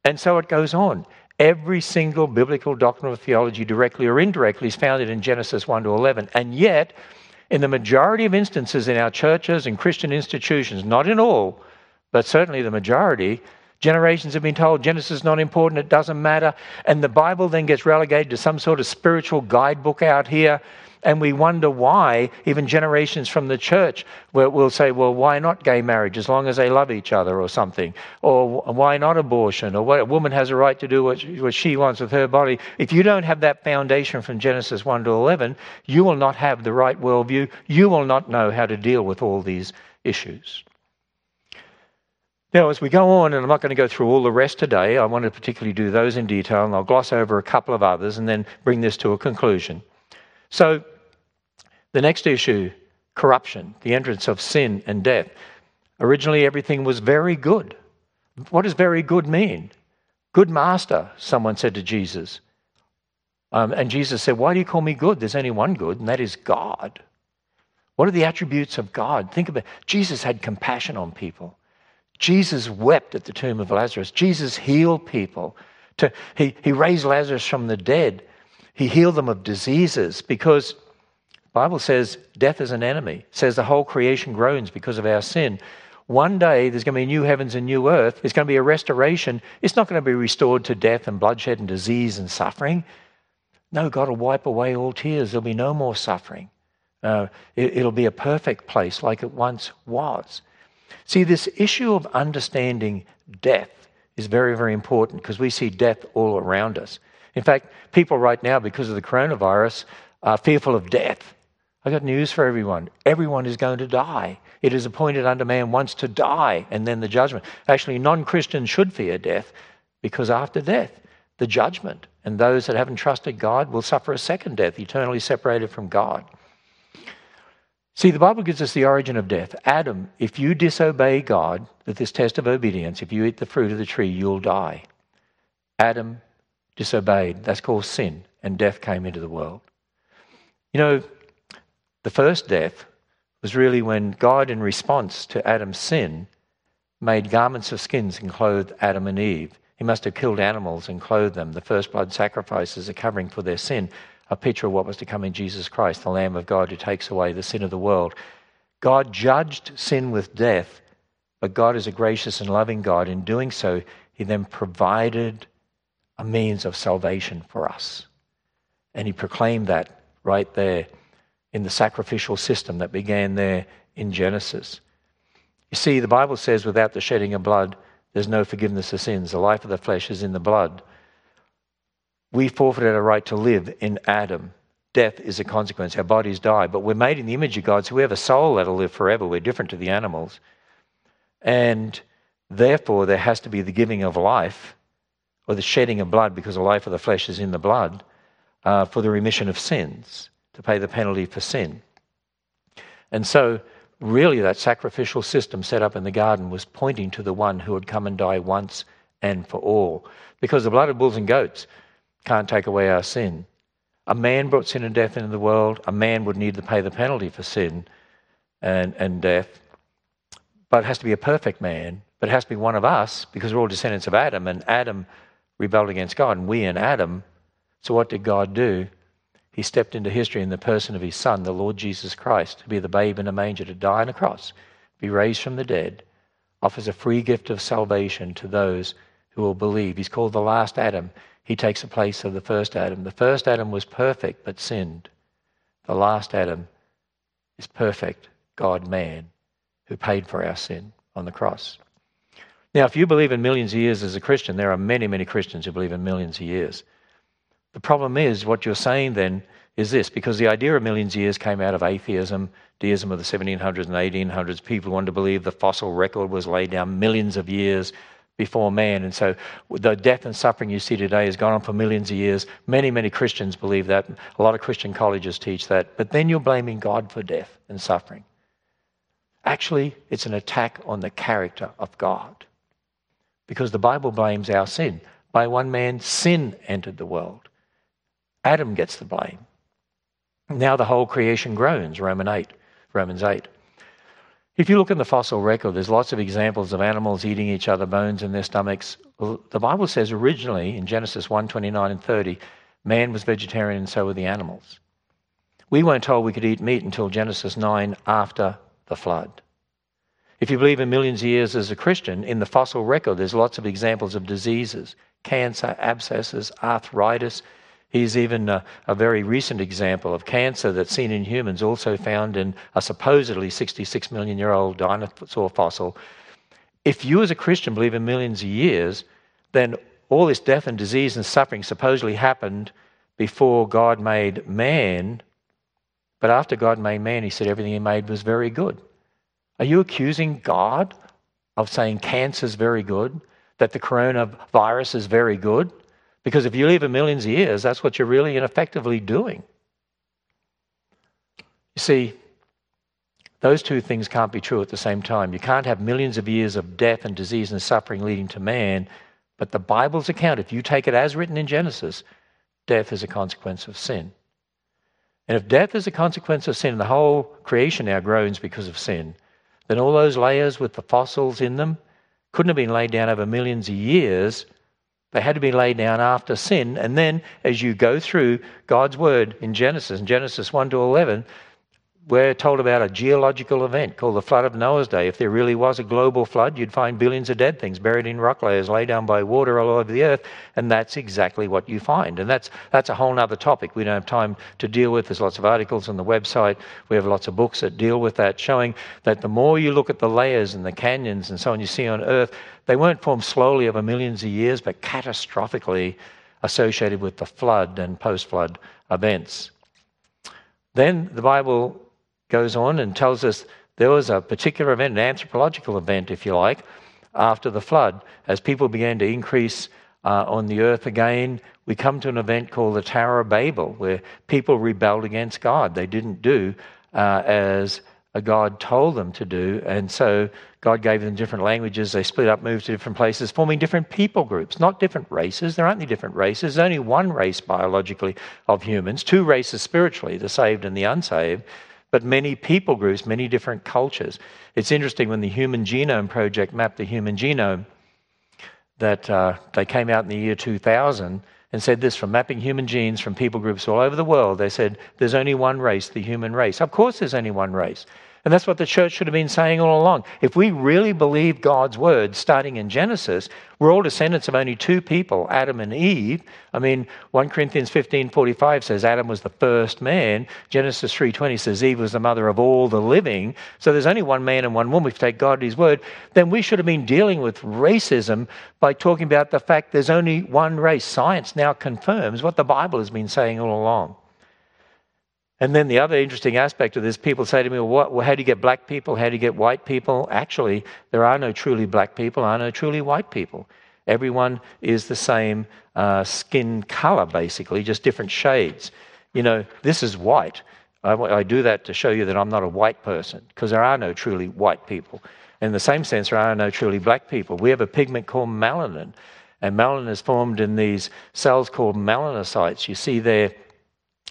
And so it goes on. Every single biblical doctrine of theology, directly or indirectly, is founded in Genesis 1 to 11. And yet, in the majority of instances in our churches and Christian institutions, not in all, but certainly the majority, generations have been told Genesis is not important, it doesn't matter. And the Bible then gets relegated to some sort of spiritual guidebook out here and we wonder why, even generations from the church will, say, well, why not gay marriage as long as they love each other or something? Or why not abortion? Or what, a woman has a right to do what she, what she wants with her body. If you don't have that foundation from Genesis 1 to 11, you will not have the right worldview. You will not know how to deal with all these issues. Now, as we go on, and I'm not going to go through all the rest today, I want to particularly do those in detail, and I'll gloss over a couple of others and then bring this to a conclusion. So, the next issue corruption, the entrance of sin and death. Originally, everything was very good. What does very good mean? Good master, someone said to Jesus. Um, and Jesus said, Why do you call me good? There's only one good, and that is God. What are the attributes of God? Think about it. Jesus had compassion on people. Jesus wept at the tomb of Lazarus. Jesus healed people. To, he, he raised Lazarus from the dead. He healed them of diseases because Bible says death is an enemy. It says the whole creation groans because of our sin. One day there's going to be new heavens and new earth. There's going to be a restoration. It's not going to be restored to death and bloodshed and disease and suffering. No, God will wipe away all tears. There'll be no more suffering. Uh, it, it'll be a perfect place like it once was. See, this issue of understanding death is very, very important because we see death all around us. In fact, people right now, because of the coronavirus, are fearful of death. I got news for everyone. Everyone is going to die. It is appointed unto man once to die and then the judgment. Actually, non Christians should fear death because after death, the judgment. And those that haven't trusted God will suffer a second death, eternally separated from God. See, the Bible gives us the origin of death. Adam, if you disobey God with this test of obedience, if you eat the fruit of the tree, you'll die. Adam disobeyed. That's called sin, and death came into the world. You know, the first death was really when God, in response to Adam's sin, made garments of skins and clothed Adam and Eve. He must have killed animals and clothed them. The first blood sacrifices are covering for their sin, a picture of what was to come in Jesus Christ, the Lamb of God who takes away the sin of the world. God judged sin with death, but God is a gracious and loving God. In doing so, He then provided a means of salvation for us. And He proclaimed that right there in the sacrificial system that began there in Genesis. You see, the Bible says without the shedding of blood, there's no forgiveness of sins. The life of the flesh is in the blood. We forfeited our right to live in Adam. Death is a consequence. Our bodies die, but we're made in the image of God, so we have a soul that'll live forever. We're different to the animals. And therefore, there has to be the giving of life or the shedding of blood because the life of the flesh is in the blood uh, for the remission of sins to pay the penalty for sin. And so, really, that sacrificial system set up in the garden was pointing to the one who would come and die once and for all. Because the blood of bulls and goats can't take away our sin. A man brought sin and death into the world. A man would need to pay the penalty for sin and, and death. But it has to be a perfect man. But it has to be one of us because we're all descendants of Adam. And Adam rebelled against God, and we in Adam. So what did God do? He stepped into history in the person of his son, the Lord Jesus Christ, to be the babe in a manger, to die on a cross, be raised from the dead, offers a free gift of salvation to those who will believe. He's called the last Adam. He takes the place of the first Adam. The first Adam was perfect but sinned. The last Adam is perfect, God man, who paid for our sin on the cross. Now, if you believe in millions of years as a Christian, there are many, many Christians who believe in millions of years. The problem is, what you're saying then is this because the idea of millions of years came out of atheism, deism of the 1700s and 1800s. People wanted to believe the fossil record was laid down millions of years before man. And so the death and suffering you see today has gone on for millions of years. Many, many Christians believe that. A lot of Christian colleges teach that. But then you're blaming God for death and suffering. Actually, it's an attack on the character of God. Because the Bible blames our sin. By one man, sin entered the world. Adam gets the blame. Now the whole creation groans, Roman 8, Romans 8. If you look in the fossil record, there's lots of examples of animals eating each other, bones in their stomachs. The Bible says originally in Genesis 1 29 and 30, man was vegetarian and so were the animals. We weren't told we could eat meat until Genesis 9 after the flood. If you believe in millions of years as a Christian, in the fossil record, there's lots of examples of diseases cancer, abscesses, arthritis, He's even a, a, very recent example of cancer that's seen in humans, also found in a supposedly 66 million year old dinosaur fossil. If you, as a Christian, believe in millions of years, then all this death and disease and suffering supposedly happened before God made man. But after God made man, he said everything he made was very good. Are you accusing God of saying cancer is very good? That the coronavirus is very good? Because if you live a millions of years, that's what you're really and effectively doing. You see, those two things can't be true at the same time. You can't have millions of years of death and disease and suffering leading to man, but the Bible's account, if you take it as written in Genesis, death is a consequence of sin. And if death is a consequence of sin, and the whole creation now groans because of sin, then all those layers with the fossils in them couldn't have been laid down over millions of years they had to be laid down after sin. And then, as you go through God's word in Genesis, in Genesis 1 to 11, we're told about a geological event called the flood of Noah's day. If there really was a global flood, you'd find billions of dead things buried in rock layers, laid down by water all over the earth, and that's exactly what you find. And that's that's a whole other topic we don't have time to deal with. There's lots of articles on the website. We have lots of books that deal with that, showing that the more you look at the layers and the canyons and so on you see on Earth, they weren't formed slowly over millions of years, but catastrophically associated with the flood and post-flood events. Then the Bible goes on and tells us there was a particular event, an anthropological event, if you like, after the flood. As people began to increase uh, on the earth again, we come to an event called the Tower of Babel, where people rebelled against God. They didn't do uh, as God told them to do, and so God gave them different languages. They split up, moved to different places, forming different people groups, not different races. There aren't any different races. There's only one race biologically of humans, two races spiritually, the saved and the unsaved but many people groups, many different cultures. It's interesting when the Human Genome Project mapped the human genome that uh, they came out in the year 2000 and said this from mapping human genes from people groups all over the world. They said there's only one race, the human race. Of course, there's only one race. And that's what the church should have been saying all along. If we really believe God's word, starting in Genesis, we're all descendants of only two people, Adam and Eve. I mean, 1 Corinthians 15:45 says Adam was the first man. Genesis 3:20 says Eve was the mother of all the living. So there's only one man and one woman. If you take God at his word, then we should have been dealing with racism by talking about the fact there's only one race. Science now confirms what the Bible has been saying all along. And then the other interesting aspect of this, people say to me, well, what, well, how do you get black people? How do you get white people? Actually, there are no truly black people, are no truly white people. Everyone is the same uh, skin color, basically, just different shades. You know, this is white. I, I do that to show you that I'm not a white person, because there are no truly white people. In the same sense, there are no truly black people. We have a pigment called melanin, and melanin is formed in these cells called melanocytes. You see there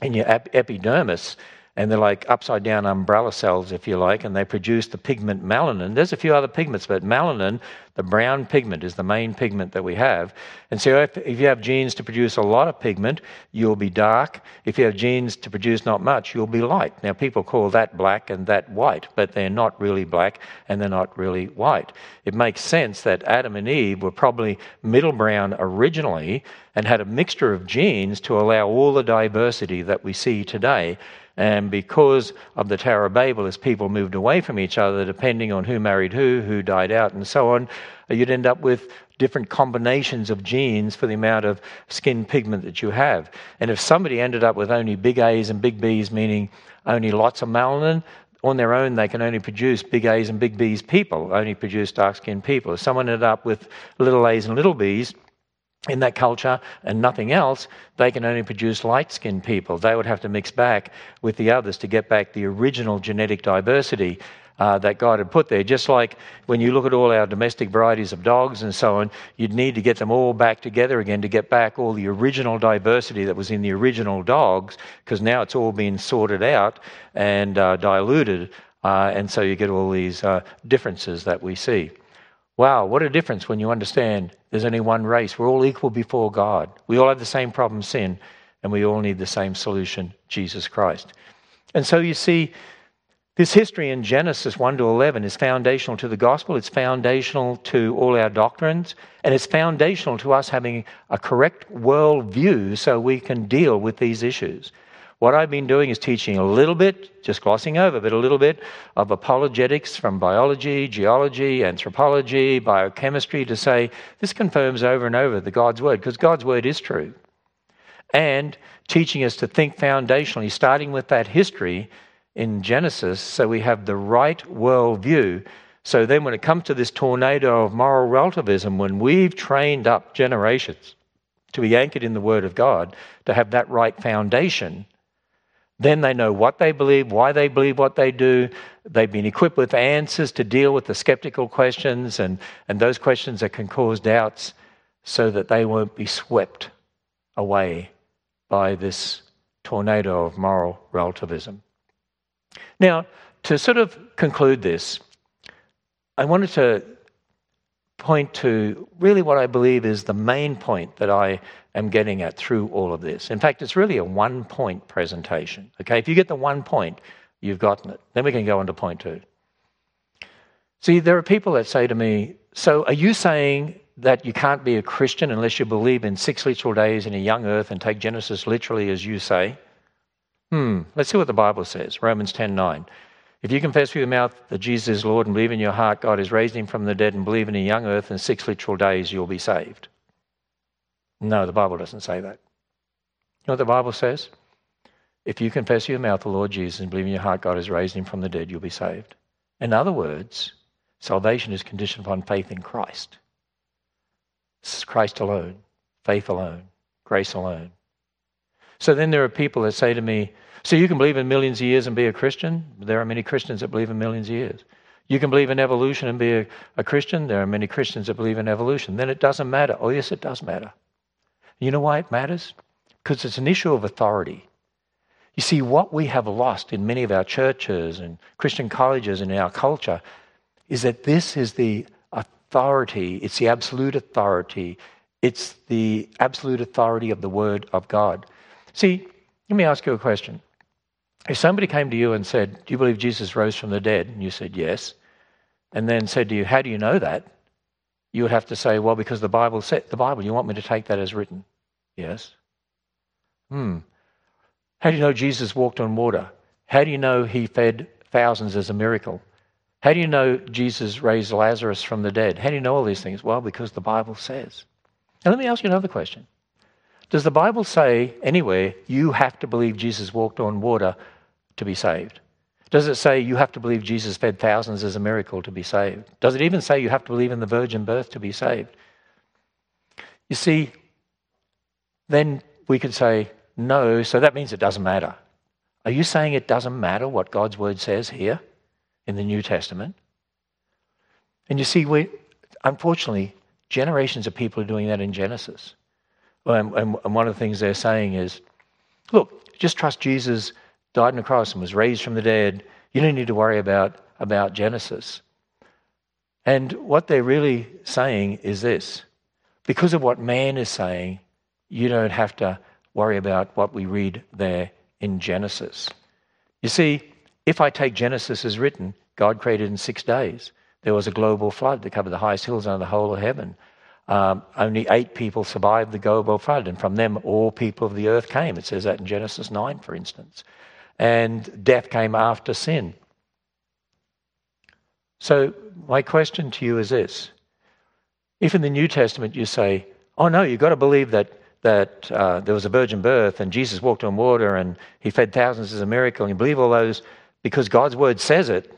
in your epidermis, and they're like upside down umbrella cells, if you like, and they produce the pigment melanin. There's a few other pigments, but melanin, the brown pigment, is the main pigment that we have. And so if, if you have genes to produce a lot of pigment, you'll be dark. If you have genes to produce not much, you'll be light. Now, people call that black and that white, but they're not really black and they're not really white. It makes sense that Adam and Eve were probably middle brown originally and had a mixture of genes to allow all the diversity that we see today. And because of the Tower of Babel, as people moved away from each other, depending on who married who, who died out, and so on, uh, you'd end up with different combinations of genes for the amount of skin pigment that you have. And if somebody ended up with only big A's and big B's, meaning only lots of melanin, on their own, they can only produce big A's and big B's people, only produce dark skinned people. If someone ended up with little A's and little B's, in that culture and nothing else, they can only produce light skinned people. They would have to mix back with the others to get back the original genetic diversity. uh, that God had put there. Just like when you look at all our domestic varieties of dogs and so on, you'd need to get them all back together again to get back all the original diversity that was in the original dogs, because now it's all been sorted out and uh, diluted. Uh, and so you get all these uh, differences that we see. Wow, what a difference when you understand there's only one race. We're all equal before God. We all have the same problem, sin, and we all need the same solution, Jesus Christ. And so you see, this history in Genesis 1 to 11 is foundational to the gospel, it's foundational to all our doctrines, and it's foundational to us having a correct worldview so we can deal with these issues. What I've been doing is teaching a little bit, just glossing over, but a little bit of apologetics from biology, geology, anthropology, biochemistry to say this confirms over and over the God's word, because God's word is true. And teaching us to think foundationally, starting with that history in Genesis so we have the right worldview. So then, when it comes to this tornado of moral relativism, when we've trained up generations to be anchored in the Word of God, to have that right foundation, then they know what they believe, why they believe what they do. They've been equipped with answers to deal with the skeptical questions and, and those questions that can cause doubts so that they won't be swept away by this tornado of moral relativism. Now, to sort of conclude this, I wanted to point to really what I believe is the main point that I am getting at through all of this. In fact, it's really a one point presentation. Okay, if you get the one point, you've gotten it. Then we can go on to point two. See, there are people that say to me, So are you saying that you can't be a Christian unless you believe in six literal days in a young earth and take Genesis literally as you say? Hmm, let's see what the Bible says. Romans 10 9. If you confess with your mouth that Jesus is Lord and believe in your heart God has raised him from the dead and believe in a young earth and six literal days, you'll be saved. No, the Bible doesn't say that. You know what the Bible says? If you confess with your mouth the Lord Jesus and believe in your heart God has raised him from the dead, you'll be saved. In other words, salvation is conditioned upon faith in Christ. Is Christ alone, faith alone, grace alone. So then there are people that say to me, So you can believe in millions of years and be a Christian? There are many Christians that believe in millions of years. You can believe in evolution and be a, a Christian? There are many Christians that believe in evolution. Then it doesn't matter. Oh, yes, it does matter. You know why it matters? Because it's an issue of authority. You see, what we have lost in many of our churches and Christian colleges and in our culture is that this is the authority, it's the absolute authority, it's the absolute authority of the Word of God. See, let me ask you a question. If somebody came to you and said, Do you believe Jesus rose from the dead? And you said, Yes. And then said to you, How do you know that? You would have to say, Well, because the Bible said, The Bible, you want me to take that as written? Yes. Hmm. How do you know Jesus walked on water? How do you know he fed thousands as a miracle? How do you know Jesus raised Lazarus from the dead? How do you know all these things? Well, because the Bible says. Now, let me ask you another question. Does the Bible say anywhere you have to believe Jesus walked on water to be saved? Does it say you have to believe Jesus fed thousands as a miracle to be saved? Does it even say you have to believe in the virgin birth to be saved? You see, then we could say no, so that means it doesn't matter. Are you saying it doesn't matter what God's word says here in the New Testament? And you see, we, unfortunately, generations of people are doing that in Genesis. And, and, and one of the things they're saying is, look, just trust Jesus died on the cross and was raised from the dead. You don't need to worry about, about Genesis. And what they're really saying is this because of what man is saying, you don't have to worry about what we read there in Genesis. You see, if I take Genesis as written, God created in six days. There was a global flood that covered the highest hills under the whole of heaven. Um, only eight people survived the global flood, and from them all people of the earth came. It says that in Genesis 9, for instance. And death came after sin. So, my question to you is this If in the New Testament you say, oh no, you've got to believe that, that uh, there was a virgin birth and Jesus walked on water and he fed thousands as a miracle, and you believe all those because God's word says it.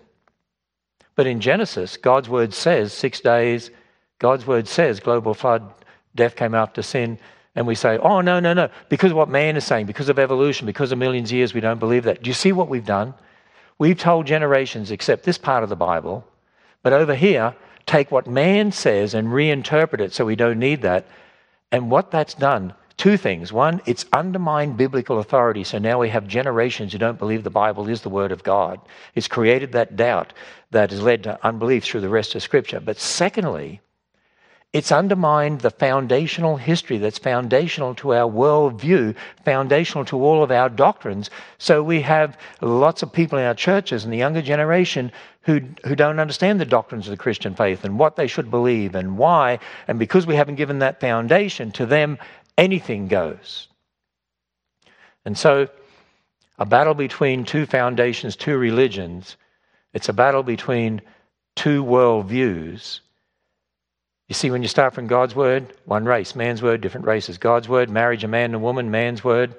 But in Genesis, God's word says six days God's word says global flood, death came after sin. And we say, oh, no, no, no. Because of what man is saying, because of evolution, because of millions of years, we don't believe that. Do you see what we've done? We've told generations, accept this part of the Bible, but over here, take what man says and reinterpret it so we don't need that. And what that's done, two things. One, it's undermined biblical authority, so now we have generations who don't believe the Bible is the Word of God. It's created that doubt that has led to unbelief through the rest of Scripture. But secondly, it's undermined the foundational history that's foundational to our worldview, foundational to all of our doctrines. So we have lots of people in our churches and the younger generation who, who don't understand the doctrines of the Christian faith and what they should believe and why. And because we haven't given that foundation, to them, anything goes. And so, a battle between two foundations, two religions, it's a battle between two worldviews you see, when you start from God's word, one race, man's word, different races. God's word, marriage, a man and a woman, man's word,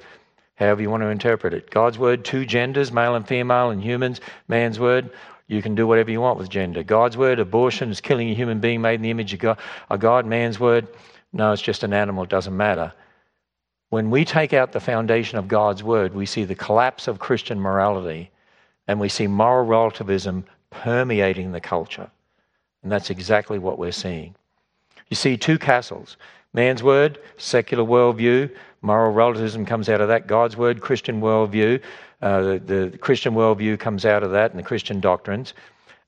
however you want to interpret it. God's word, two genders, male and female, and humans, man's word. You can do whatever you want with gender. God's word, abortion is killing a human being made in the image of God. A God, man's word, no, it's just an animal, it doesn't matter. When we take out the foundation of God's word, we see the collapse of Christian morality and we see moral relativism permeating the culture. And that's exactly what we're seeing. You see two castles man's word, secular worldview, moral relativism comes out of that, God's word, Christian worldview. Uh, the, the Christian worldview comes out of that and the Christian doctrines.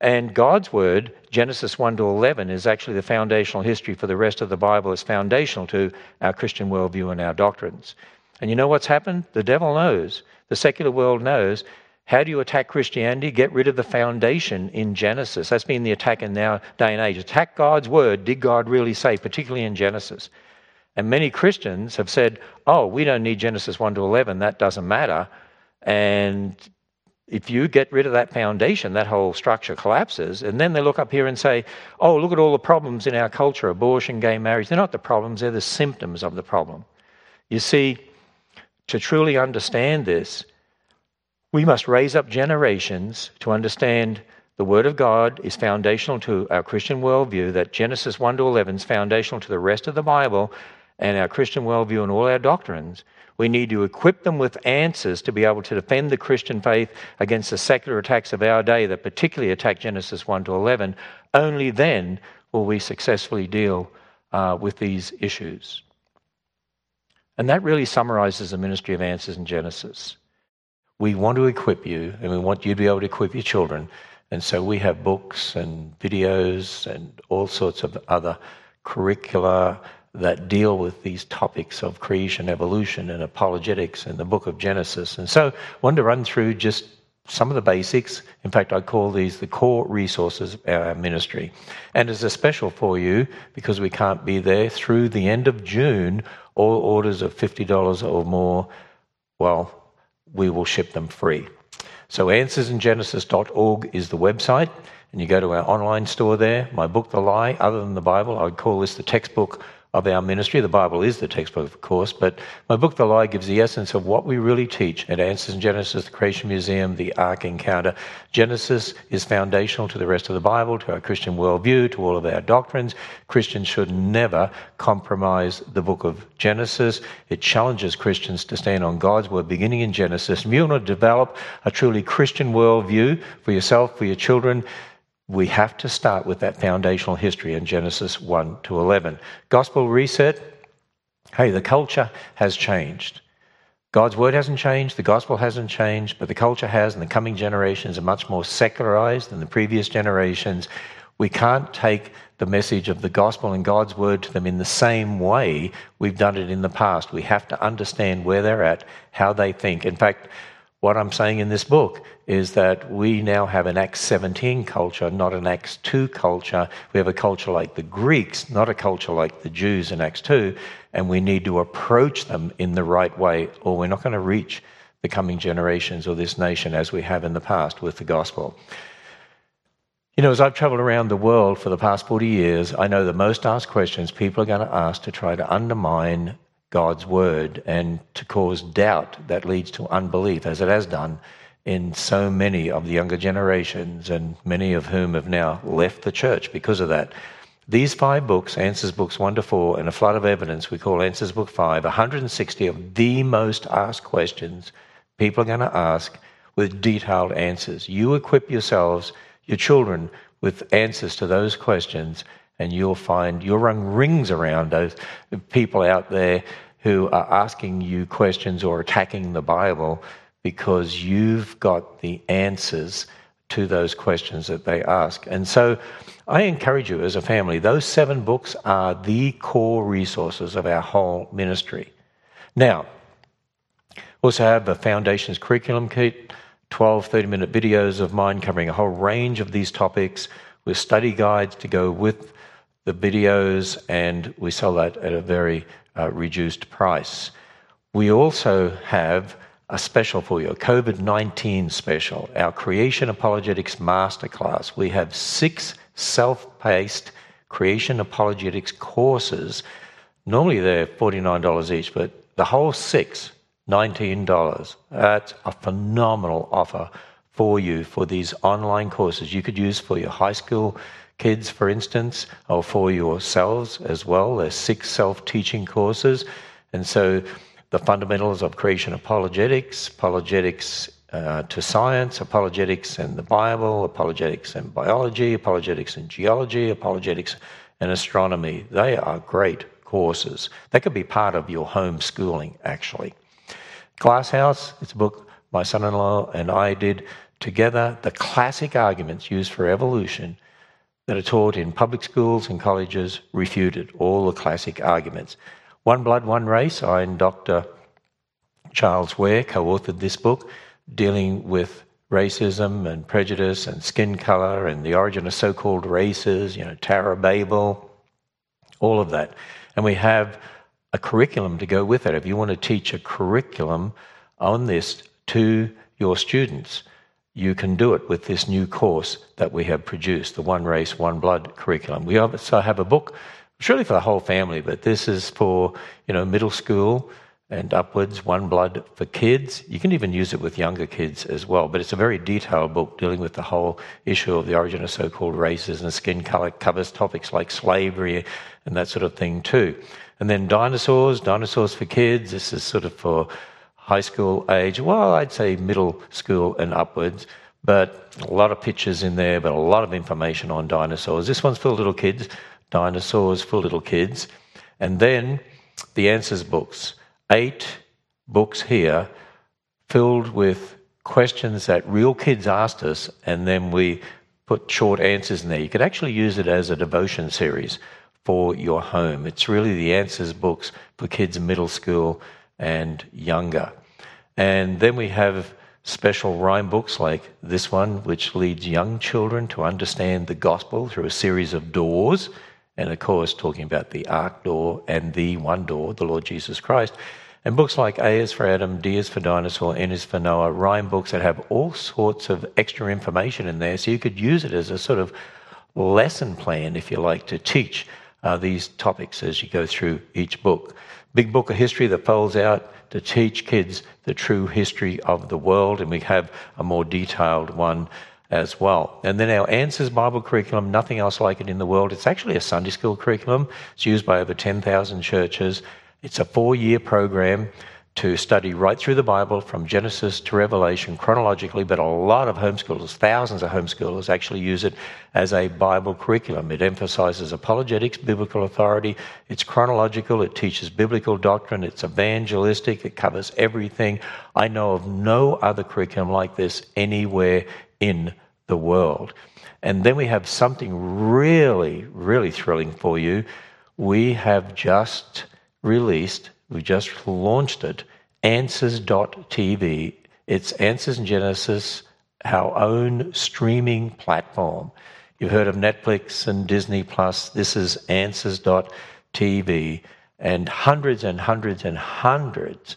And God's word, Genesis 1 to 11, is actually the foundational history for the rest of the Bible. It's foundational to our Christian worldview and our doctrines. And you know what's happened? The devil knows, the secular world knows how do you attack Christianity? Get rid of the foundation in Genesis. That's been the attack in our day and age. Attack God's word. Did God really say, particularly in Genesis? And many Christians have said, oh, we don't need Genesis 1 to 11. That doesn't matter. And if you get rid of that foundation, that whole structure collapses. And then they look up here and say, oh, look at all the problems in our culture abortion, gay marriage. They're not the problems, they're the symptoms of the problem. You see, to truly understand this, we must raise up generations to understand the Word of God is foundational to our Christian worldview, that Genesis 1 to 11 is foundational to the rest of the Bible and our Christian worldview and all our doctrines. We need to equip them with answers to be able to defend the Christian faith against the secular attacks of our day that particularly attack Genesis 1 to 11. Only then will we successfully deal uh, with these issues. And that really summarizes the ministry of answers in Genesis we want to equip you and we want you to be able to equip your children. And so we have books and videos and all sorts of other curricula that deal with these topics of creation, evolution, and apologetics and the book of Genesis. And so I wanted to run through just some of the basics. In fact, I call these the core resources of our ministry. And as a special for you, because we can't be there, through the end of June, all orders of $50 or more, well, we will ship them free. So answersingenesis.org is the website, and you go to our online store there. My book, The Lie, other than the Bible, I'd call this the textbook of our ministry. The Bible is the textbook, of course, but my book, The Lie, gives the essence of what we really teach at Answers in Genesis, the Creation Museum, the Ark Encounter. Genesis is foundational to the rest of the Bible, to our Christian worldview, to all of our doctrines. Christians should never compromise the book of Genesis. It challenges Christians to stand on God's word, beginning in Genesis. If you want to develop a truly Christian worldview for yourself, for your children, we have to start with that foundational history in Genesis 1 to 11. Gospel reset hey, the culture has changed. God's word hasn't changed, the gospel hasn't changed, but the culture has, and the coming generations are much more secularized than the previous generations. We can't take the message of the gospel and God's word to them in the same way we've done it in the past. We have to understand where they're at, how they think. In fact, what I'm saying in this book is that we now have an Acts 17 culture, not an Acts 2 culture. We have a culture like the Greeks, not a culture like the Jews in Acts 2, and we need to approach them in the right way, or we're not going to reach the coming generations or this nation as we have in the past with the gospel. You know, as I've traveled around the world for the past 40 years, I know the most asked questions people are going to ask to try to undermine God's word and to cause doubt that leads to unbelief, as it has done in so many of the younger generations, and many of whom have now left the church because of that. These five books, Answers Books 1 to 4, and A Flood of Evidence, we call Answers Book 5, 160 of the most asked questions people are going to ask with detailed answers. You equip yourselves, your children, with answers to those questions, and you'll find you'll run rings around those people out there who are asking you questions or attacking the Bible because you've got the answers to those questions that they ask. And so I encourage you as a family, those seven books are the core resources of our whole ministry. Now, we also have the Foundations curriculum kit, 12 30 minute videos of mine covering a whole range of these topics with study guides to go with the videos, and we sell that at a very uh, reduced price. We also have a special for you, a COVID 19 special, our Creation Apologetics Masterclass. We have six self paced Creation Apologetics courses. Normally they're $49 each, but the whole six, $19. That's a phenomenal offer for you for these online courses you could use for your high school kids, for instance, or for yourselves as well. There's six self teaching courses. And so the fundamentals of creation apologetics, apologetics uh, to science, apologetics and the Bible, apologetics and biology, apologetics and geology, apologetics and astronomy. They are great courses. They could be part of your home schooling, actually. Glass House, it's a book my son in law and I did together, the classic arguments used for evolution that are taught in public schools and colleges refuted, all the classic arguments. One Blood, One Race, I and Dr. Charles Ware co authored this book dealing with racism and prejudice and skin color and the origin of so called races, you know, of Babel, all of that. And we have a curriculum to go with it. If you want to teach a curriculum on this to your students, you can do it with this new course that we have produced, the One Race, One Blood curriculum. We also have a book, really for the whole family, but this is for you know middle school and upwards, One Blood for kids. You can even use it with younger kids as well, but it's a very detailed book dealing with the whole issue of the origin of so-called races and skin color, covers topics like slavery and that sort of thing too. And then dinosaurs, dinosaurs for kids. This is sort of for high school age. Well, I'd say middle school and upwards. But a lot of pictures in there, but a lot of information on dinosaurs. This one's for little kids, dinosaurs for little kids. And then the answers books. Eight books here filled with questions that real kids asked us, and then we put short answers in there. You could actually use it as a devotion series for your home. It's really the answers books for kids middle school and younger. And then we have special rhyme books like this one, which leads young children to understand the gospel through a series of doors. And of course, talking about the ark door and the one door, the Lord Jesus Christ. And books like A is for Adam, D is for Dinosaur, N is for Noah, rhyme books that have all sorts of extra information in there. So you could use it as a sort of lesson plan, if you like, to teach uh, these topics as you go through each book. Big book of history that folds out to teach kids the true history of the world, and we have a more detailed one as well. And then our Answers Bible curriculum, nothing else like it in the world. It's actually a Sunday school curriculum. It's used by over 10,000 churches. It's a four year program to study right through the Bible from Genesis to Revelation chronologically, but a lot of homeschoolers, thousands of homeschoolers, actually use it as a Bible curriculum. It emphasizes apologetics, biblical authority, it's chronological, it teaches biblical doctrine, it's evangelistic, it covers everything. I know of no other curriculum like this anywhere in the world. And then we have something really, really thrilling for you. We have just released we just launched it, Answers.tv. It's Answers in Genesis, our own streaming platform. You've heard of Netflix and Disney Plus. This is Answers.tv. And hundreds and hundreds and hundreds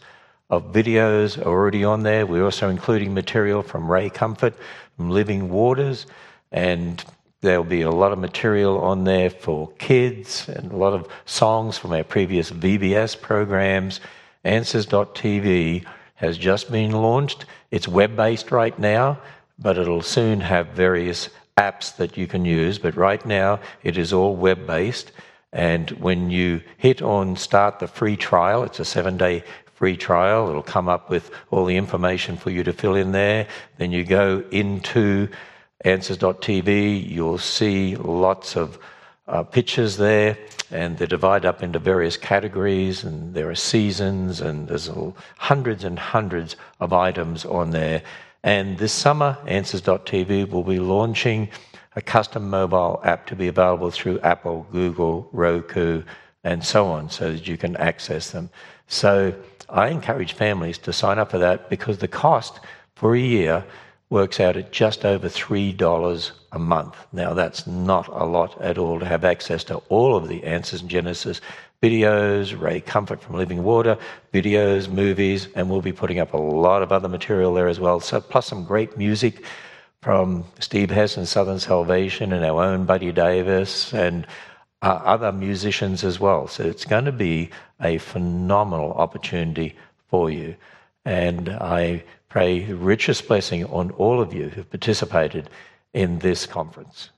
of videos are already on there. We're also including material from Ray Comfort from Living Waters and There'll be a lot of material on there for kids and a lot of songs from our previous VBS programs. Answers.tv has just been launched. It's web based right now, but it'll soon have various apps that you can use. But right now, it is all web based. And when you hit on start the free trial, it's a seven day free trial. It'll come up with all the information for you to fill in there. Then you go into answers.tv, you'll see lots of uh, pictures there, and they're divided up into various categories, and there are seasons, and there's hundreds and hundreds of items on there. And this summer, Answers.tv will be launching a custom mobile app to be available through Apple, Google, Roku, and so on, so that you can access them. So I encourage families to sign up for that because the cost for a year works out at just over $3 a month. Now, that's not a lot at all to have access to all of the Answers in Genesis videos, Ray Comfort from Living Water, videos, movies, and we'll be putting up a lot of other material there as well. So, plus some great music from Steve Hess and Southern Salvation and our own Buddy Davis and uh, other musicians as well. So, it's going to be a phenomenal opportunity for you. And I pray the richest blessing on all of you who've participated in this conference.